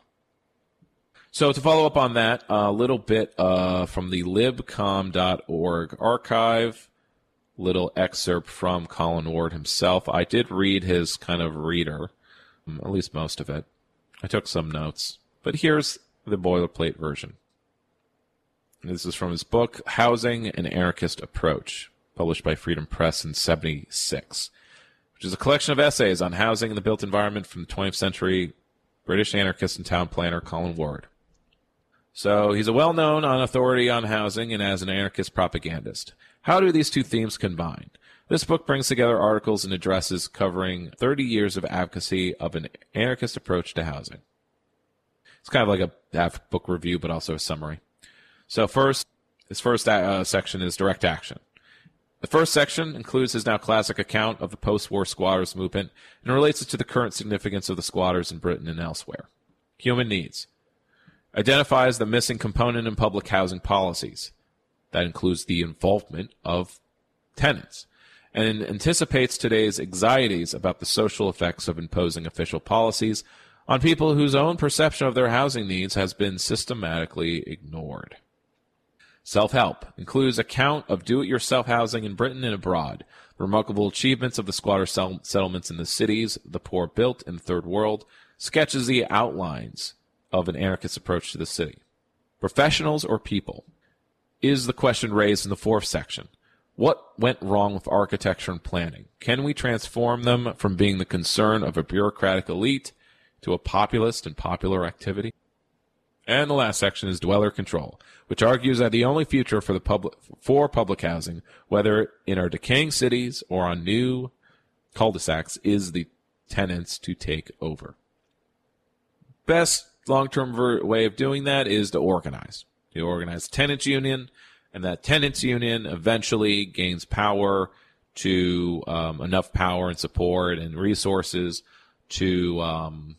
So to follow up on that, a little bit uh, from the libcom.org archive, little excerpt from Colin Ward himself. I did read his kind of reader, um, at least most of it. I took some notes, but here's the boilerplate version. This is from his book, Housing an Anarchist Approach, published by Freedom Press in 76, which is a collection of essays on housing and the built environment from the 20th century British anarchist and town planner Colin Ward. So he's a well known authority on housing and as an anarchist propagandist. How do these two themes combine? This book brings together articles and addresses covering 30 years of advocacy of an anarchist approach to housing. It's kind of like a half book review, but also a summary. So first, his first uh, section is direct action. The first section includes his now classic account of the post-war squatters movement and relates it to the current significance of the squatters in Britain and elsewhere. Human needs. Identifies the missing component in public housing policies. That includes the involvement of tenants and anticipates today's anxieties about the social effects of imposing official policies on people whose own perception of their housing needs has been systematically ignored. Self-help includes account of do-it-yourself housing in Britain and abroad, remarkable achievements of the squatter settlements in the cities, the poor built in the third world, sketches the outlines of an anarchist approach to the city. Professionals or people is the question raised in the fourth section. What went wrong with architecture and planning? Can we transform them from being the concern of a bureaucratic elite to a populist and popular activity? And the last section is dweller control, which argues that the only future for the public for public housing, whether in our decaying cities or on new cul-de-sacs, is the tenants to take over. Best long-term ver- way of doing that is to organize. You organize tenants union, and that tenants union eventually gains power to um, enough power and support and resources to um,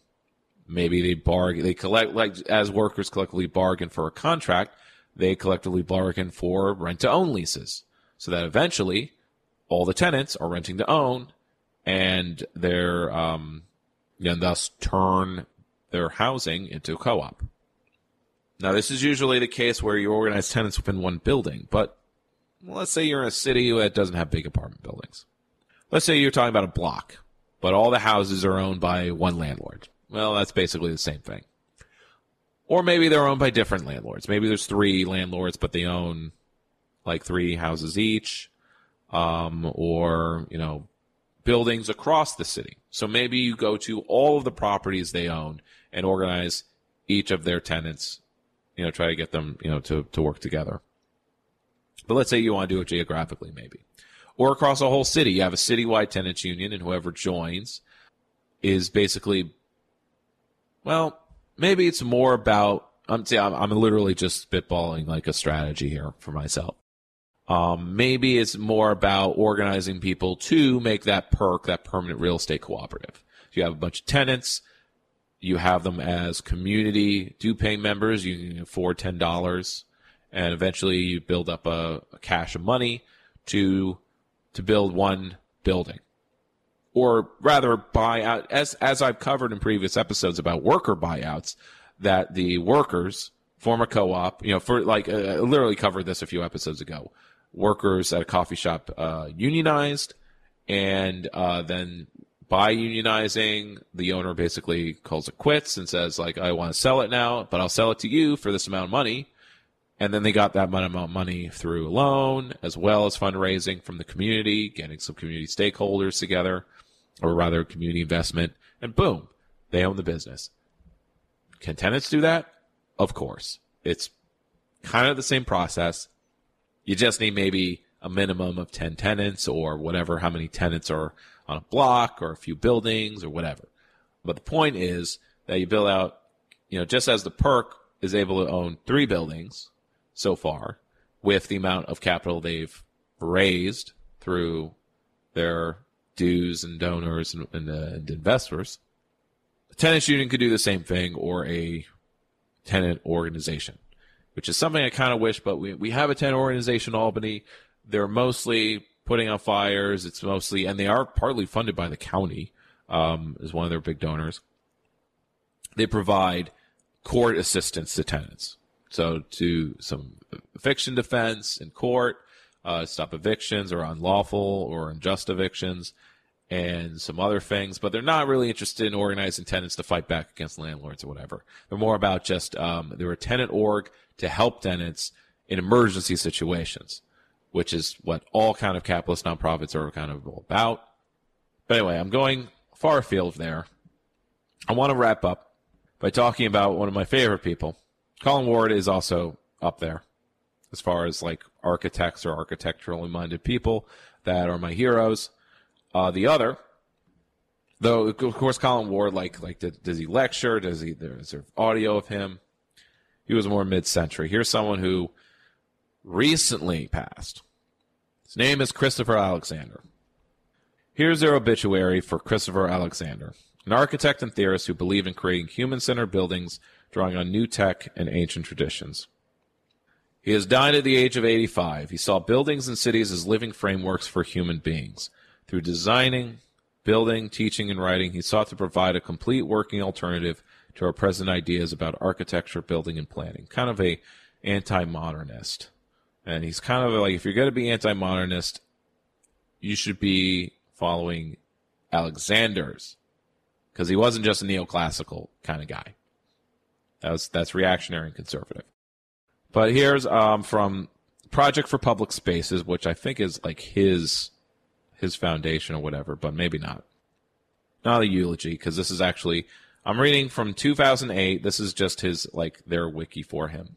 maybe they bargain they collect like as workers collectively bargain for a contract they collectively bargain for rent to own leases. So that eventually all the tenants are renting to own and they're um and thus turn their housing into a co-op. Now this is usually the case where you organize tenants within one building but let's say you're in a city that doesn't have big apartment buildings. Let's say you're talking about a block but all the houses are owned by one landlord well, that's basically the same thing. Or maybe they're owned by different landlords. Maybe there's three landlords, but they own like three houses each, um, or, you know, buildings across the city. So maybe you go to all of the properties they own and organize each of their tenants, you know, try to get them, you know, to, to work together. But let's say you want to do it geographically, maybe. Or across a whole city. You have a citywide tenants union and whoever joins is basically well, maybe it's more about. I'm, see, I'm, I'm literally just spitballing like a strategy here for myself. Um, maybe it's more about organizing people to make that PERC, that permanent real estate cooperative. You have a bunch of tenants. You have them as community due paying members. You can afford ten dollars, and eventually you build up a, a cache of money to to build one building or rather buy out as as I've covered in previous episodes about worker buyouts that the workers form a co-op you know for like uh, literally covered this a few episodes ago. Workers at a coffee shop uh, unionized and uh, then by unionizing the owner basically calls it quits and says like I want to sell it now but I'll sell it to you for this amount of money. And then they got that amount of money through a loan as well as fundraising from the community, getting some community stakeholders together, or rather community investment, and boom, they own the business. Can tenants do that? Of course. It's kind of the same process. You just need maybe a minimum of 10 tenants or whatever, how many tenants are on a block or a few buildings or whatever. But the point is that you build out, you know, just as the PERC is able to own three buildings so far with the amount of capital they've raised through their dues and donors and, and, uh, and investors, A tenants union could do the same thing or a tenant organization, which is something I kind of wish, but we, we have a tenant organization in Albany. They're mostly putting out fires. It's mostly, and they are partly funded by the county, um, is one of their big donors. They provide court assistance to tenants. So to some eviction defense in court, uh, stop evictions or unlawful or unjust evictions and some other things, but they're not really interested in organizing tenants to fight back against landlords or whatever. They're more about just um, they're a tenant org to help tenants in emergency situations, which is what all kind of capitalist nonprofits are kind of all about. But anyway, I'm going far afield there. I want to wrap up by talking about one of my favorite people. Colin Ward is also up there as far as like architects or architecturally minded people that are my heroes. Uh, the other, though, of course, Colin Ward, like, like, does he lecture? Does he, is there audio of him? He was more mid-century. Here's someone who recently passed. His name is Christopher Alexander. Here's their obituary for Christopher Alexander, an architect and theorist who believed in creating human-centered buildings, drawing on new tech and ancient traditions. He has died at the age of 85. He saw buildings and cities as living frameworks for human beings. Through designing, building, teaching, and writing, he sought to provide a complete working alternative to our present ideas about architecture, building, and planning. Kind of a anti-modernist. And he's kind of like, if you're going to be anti-modernist, you should be following Alexander's, because he wasn't just a neoclassical kind of guy. That was that's reactionary and conservative. But here's um, from Project for Public Spaces, which I think is like his his foundation or whatever, but maybe not. Not a eulogy because this is actually I'm reading from 2008. This is just his like their wiki for him.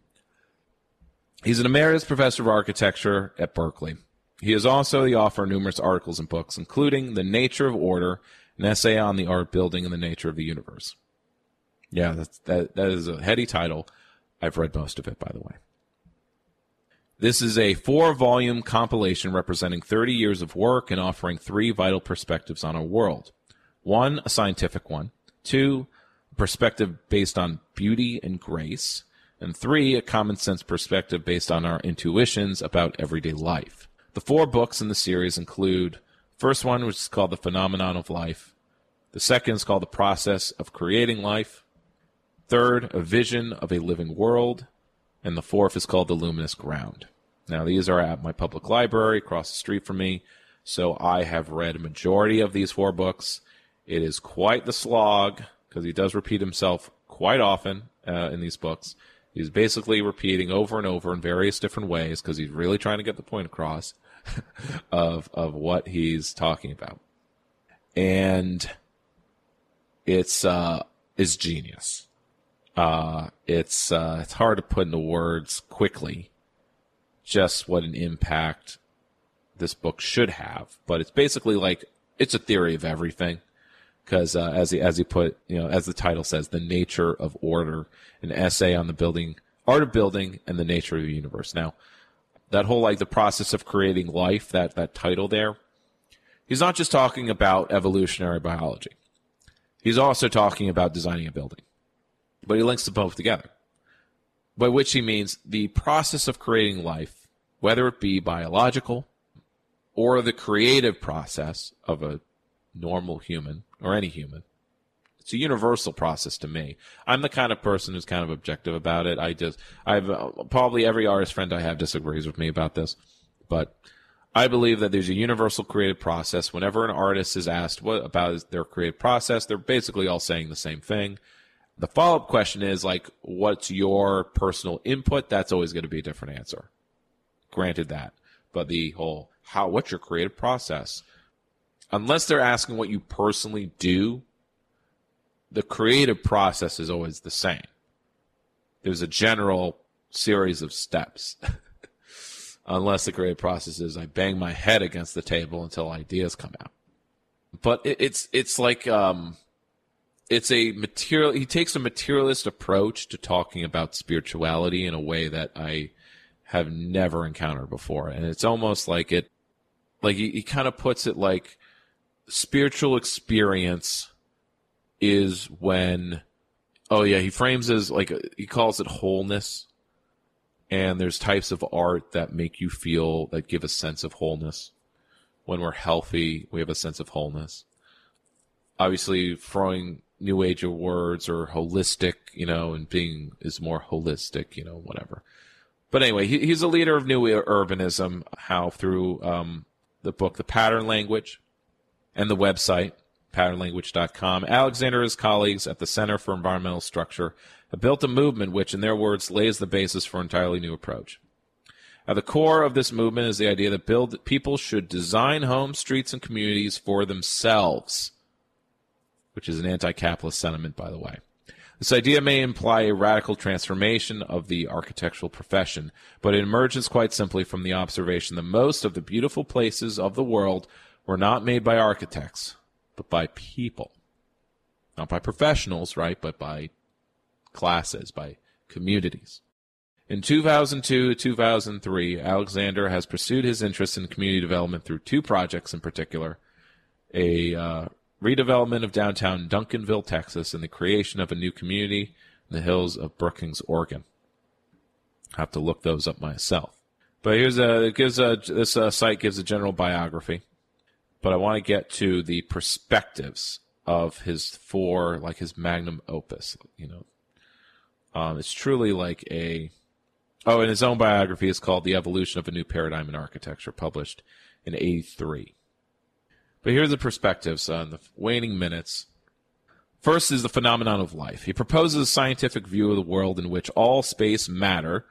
He's an emeritus professor of architecture at Berkeley. He is also the author of numerous articles and books, including The Nature of Order, an essay on the art building and the nature of the universe. Yeah, that's, that that is a heady title. I've read most of it, by the way. This is a four volume compilation representing 30 years of work and offering three vital perspectives on our world. One, a scientific one. Two, a perspective based on beauty and grace. And three, a common sense perspective based on our intuitions about everyday life. The four books in the series include first one, which is called The Phenomenon of Life. The second is called The Process of Creating Life. Third, A Vision of a Living World. And the fourth is called The Luminous Ground. Now, these are at my public library across the street from me, so I have read a majority of these four books. It is quite the slog because he does repeat himself quite often uh, in these books. He's basically repeating over and over in various different ways because he's really trying to get the point across of of what he's talking about, and it's uh, is genius. Uh, it's uh, it's hard to put into words quickly just what an impact this book should have, but it's basically like it's a theory of everything because uh, as he as he put you know as the title says, the nature of order, an essay on the building art of building and the nature of the universe. Now, that whole like the process of creating life, that that title there, he's not just talking about evolutionary biology. He's also talking about designing a building but he links them both together. By which he means the process of creating life, whether it be biological or the creative process of a normal human or any human. It's a universal process to me. I'm the kind of person who's kind of objective about it. I just, I've uh, probably every artist friend I have disagrees with me about this, but I believe that there's a universal creative process. Whenever an artist is asked what about their creative process, they're basically all saying the same thing The follow up question is like, what's your personal input? That's always going to be a different answer. Granted that, but the whole how what's your creative process? Unless they're asking what you personally do, the creative process is always the same. There's a general series of steps. Unless the creative process is I bang my head against the table until ideas come out. But it, it's it's like um, it's a material. He takes a materialist approach to talking about spirituality in a way that I have never encountered before, and it's almost like it, like he, he kind of puts it like spiritual experience is when, oh yeah, he frames as like uh, he calls it wholeness, and there's types of art that make you feel that give a sense of wholeness. When we're healthy, we have a sense of wholeness. Obviously, throwing new age of words or holistic, you know, and being is more holistic, you know, whatever. But anyway, he, he's a leader of new urbanism. How through um, the book, The Pattern Language, and the website patternlanguage.com. Alexander and his colleagues at the Center for Environmental Structure have built a movement which, in their words, lays the basis for an entirely new approach. At the core of this movement is the idea that build, people should design homes, streets, and communities for themselves, which is an anti capitalist sentiment, by the way. This idea may imply a radical transformation of the architectural profession, but it emerges quite simply from the observation that most of the beautiful places of the world were not made by architects, but by people. Not by professionals, right, but by classes, by communities. In 2002 2003, Alexander has pursued his interest in community development through two projects in particular a uh, redevelopment of downtown Duncanville, Texas, and the creation of a new community in the hills of Brookings, Oregon. I have to look those up myself. But here's a it gives a this uh, site gives a general biography, but I want to get to the perspectives of his four like his magnum opus. You know, um, it's truly like a oh, and his own biography is called "The Evolution of a New Paradigm in Architecture," published in '83. But here's the perspectives on the waning minutes. First is the phenomenon of life. He proposes a scientific view of the world in which all space matter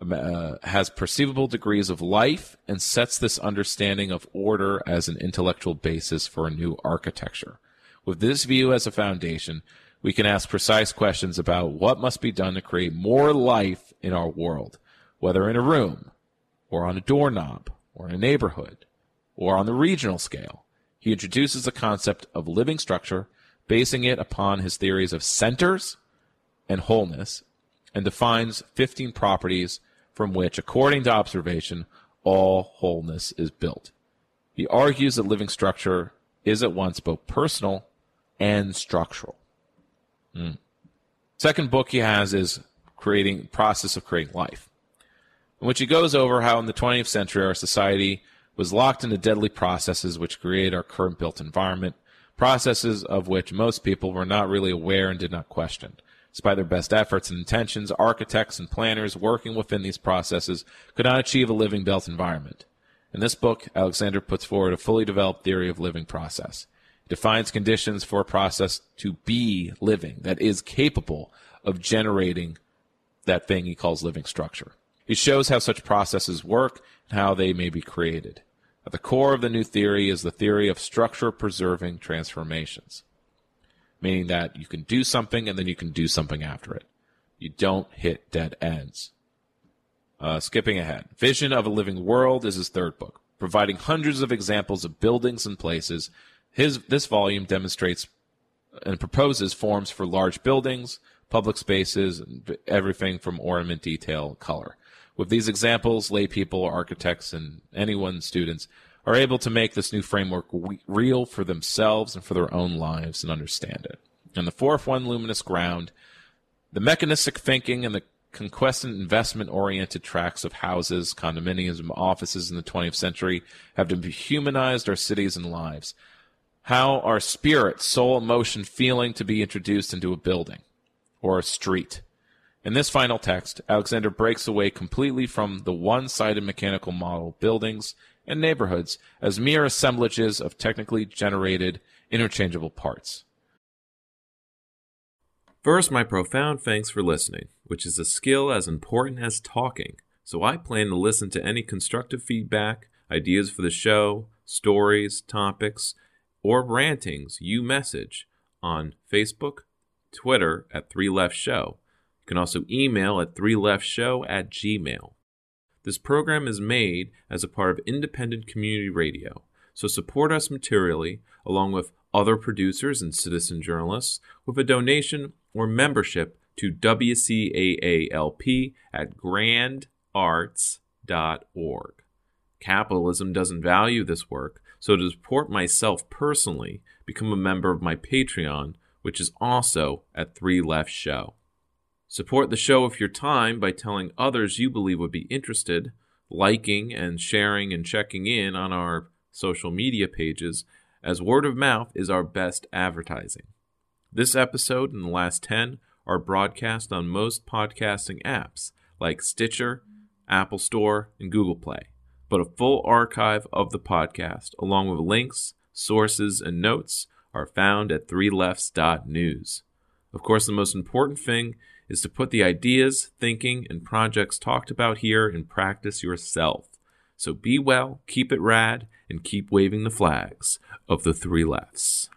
uh, has perceivable degrees of life and sets this understanding of order as an intellectual basis for a new architecture. With this view as a foundation, we can ask precise questions about what must be done to create more life in our world, whether in a room, or on a doorknob, or in a neighborhood, or on the regional scale. He introduces the concept of living structure, basing it upon his theories of centers and wholeness, and defines 15 properties from which, according to observation, all wholeness is built. He argues that living structure is at once both personal and structural. Mm. Second book he has is creating process of creating life, in which he goes over how in the 20th century our society was locked into deadly processes which create our current built environment, processes of which most people were not really aware and did not question. Despite their best efforts and intentions, architects and planners working within these processes could not achieve a living built environment. In this book, Alexander puts forward a fully developed theory of living process. Defines conditions for a process to be living, that is capable of generating that thing he calls living structure. He shows how such processes work and how they may be created. At the core of the new theory is the theory of structure preserving transformations meaning that you can do something and then you can do something after it. You don't hit dead ends. Uh, skipping ahead. Vision of a Living World is his third book, providing hundreds of examples of buildings and places. His this volume demonstrates and proposes forms for large buildings, public spaces, and everything from ornament, detail, color. With these examples, lay people, architects, and anyone, students, are able to make this new framework real for themselves and for their own lives and understand it. And the fourth one, luminous ground, the mechanistic thinking and the conquestant investment oriented tracks of houses, condominiums, and offices in the 20th century have dehumanized our cities and lives. How are spirit, soul, emotion, feeling to be introduced into a building or a street? In this final text, Alexander breaks away completely from the one sided mechanical model buildings and neighborhoods as mere assemblages of technically generated interchangeable parts. First, my profound thanks for listening, which is a skill as important as talking. So I plan to listen to any constructive feedback, ideas for the show, stories, topics, or rantings you message on Facebook, Twitter at 3 Left Show. You can also email at 3leftshow at gmail. This program is made as a part of independent community radio, so support us materially along with other producers and citizen journalists with a donation or membership to WCAALP at grandarts.org. Capitalism doesn't value this work, so to support myself personally, become a member of my Patreon, which is also at 3 Left Show. Support the show with your time by telling others you believe would be interested, liking and sharing and checking in on our social media pages, as word of mouth is our best advertising. This episode and the last 10 are broadcast on most podcasting apps like Stitcher, Apple Store, and Google Play. But a full archive of the podcast, along with links, sources, and notes, are found at 3lefts.news. Of course, the most important thing is to put the ideas, thinking, and projects talked about here in practice yourself. So be well, keep it rad, and keep waving the flags of the three lefts.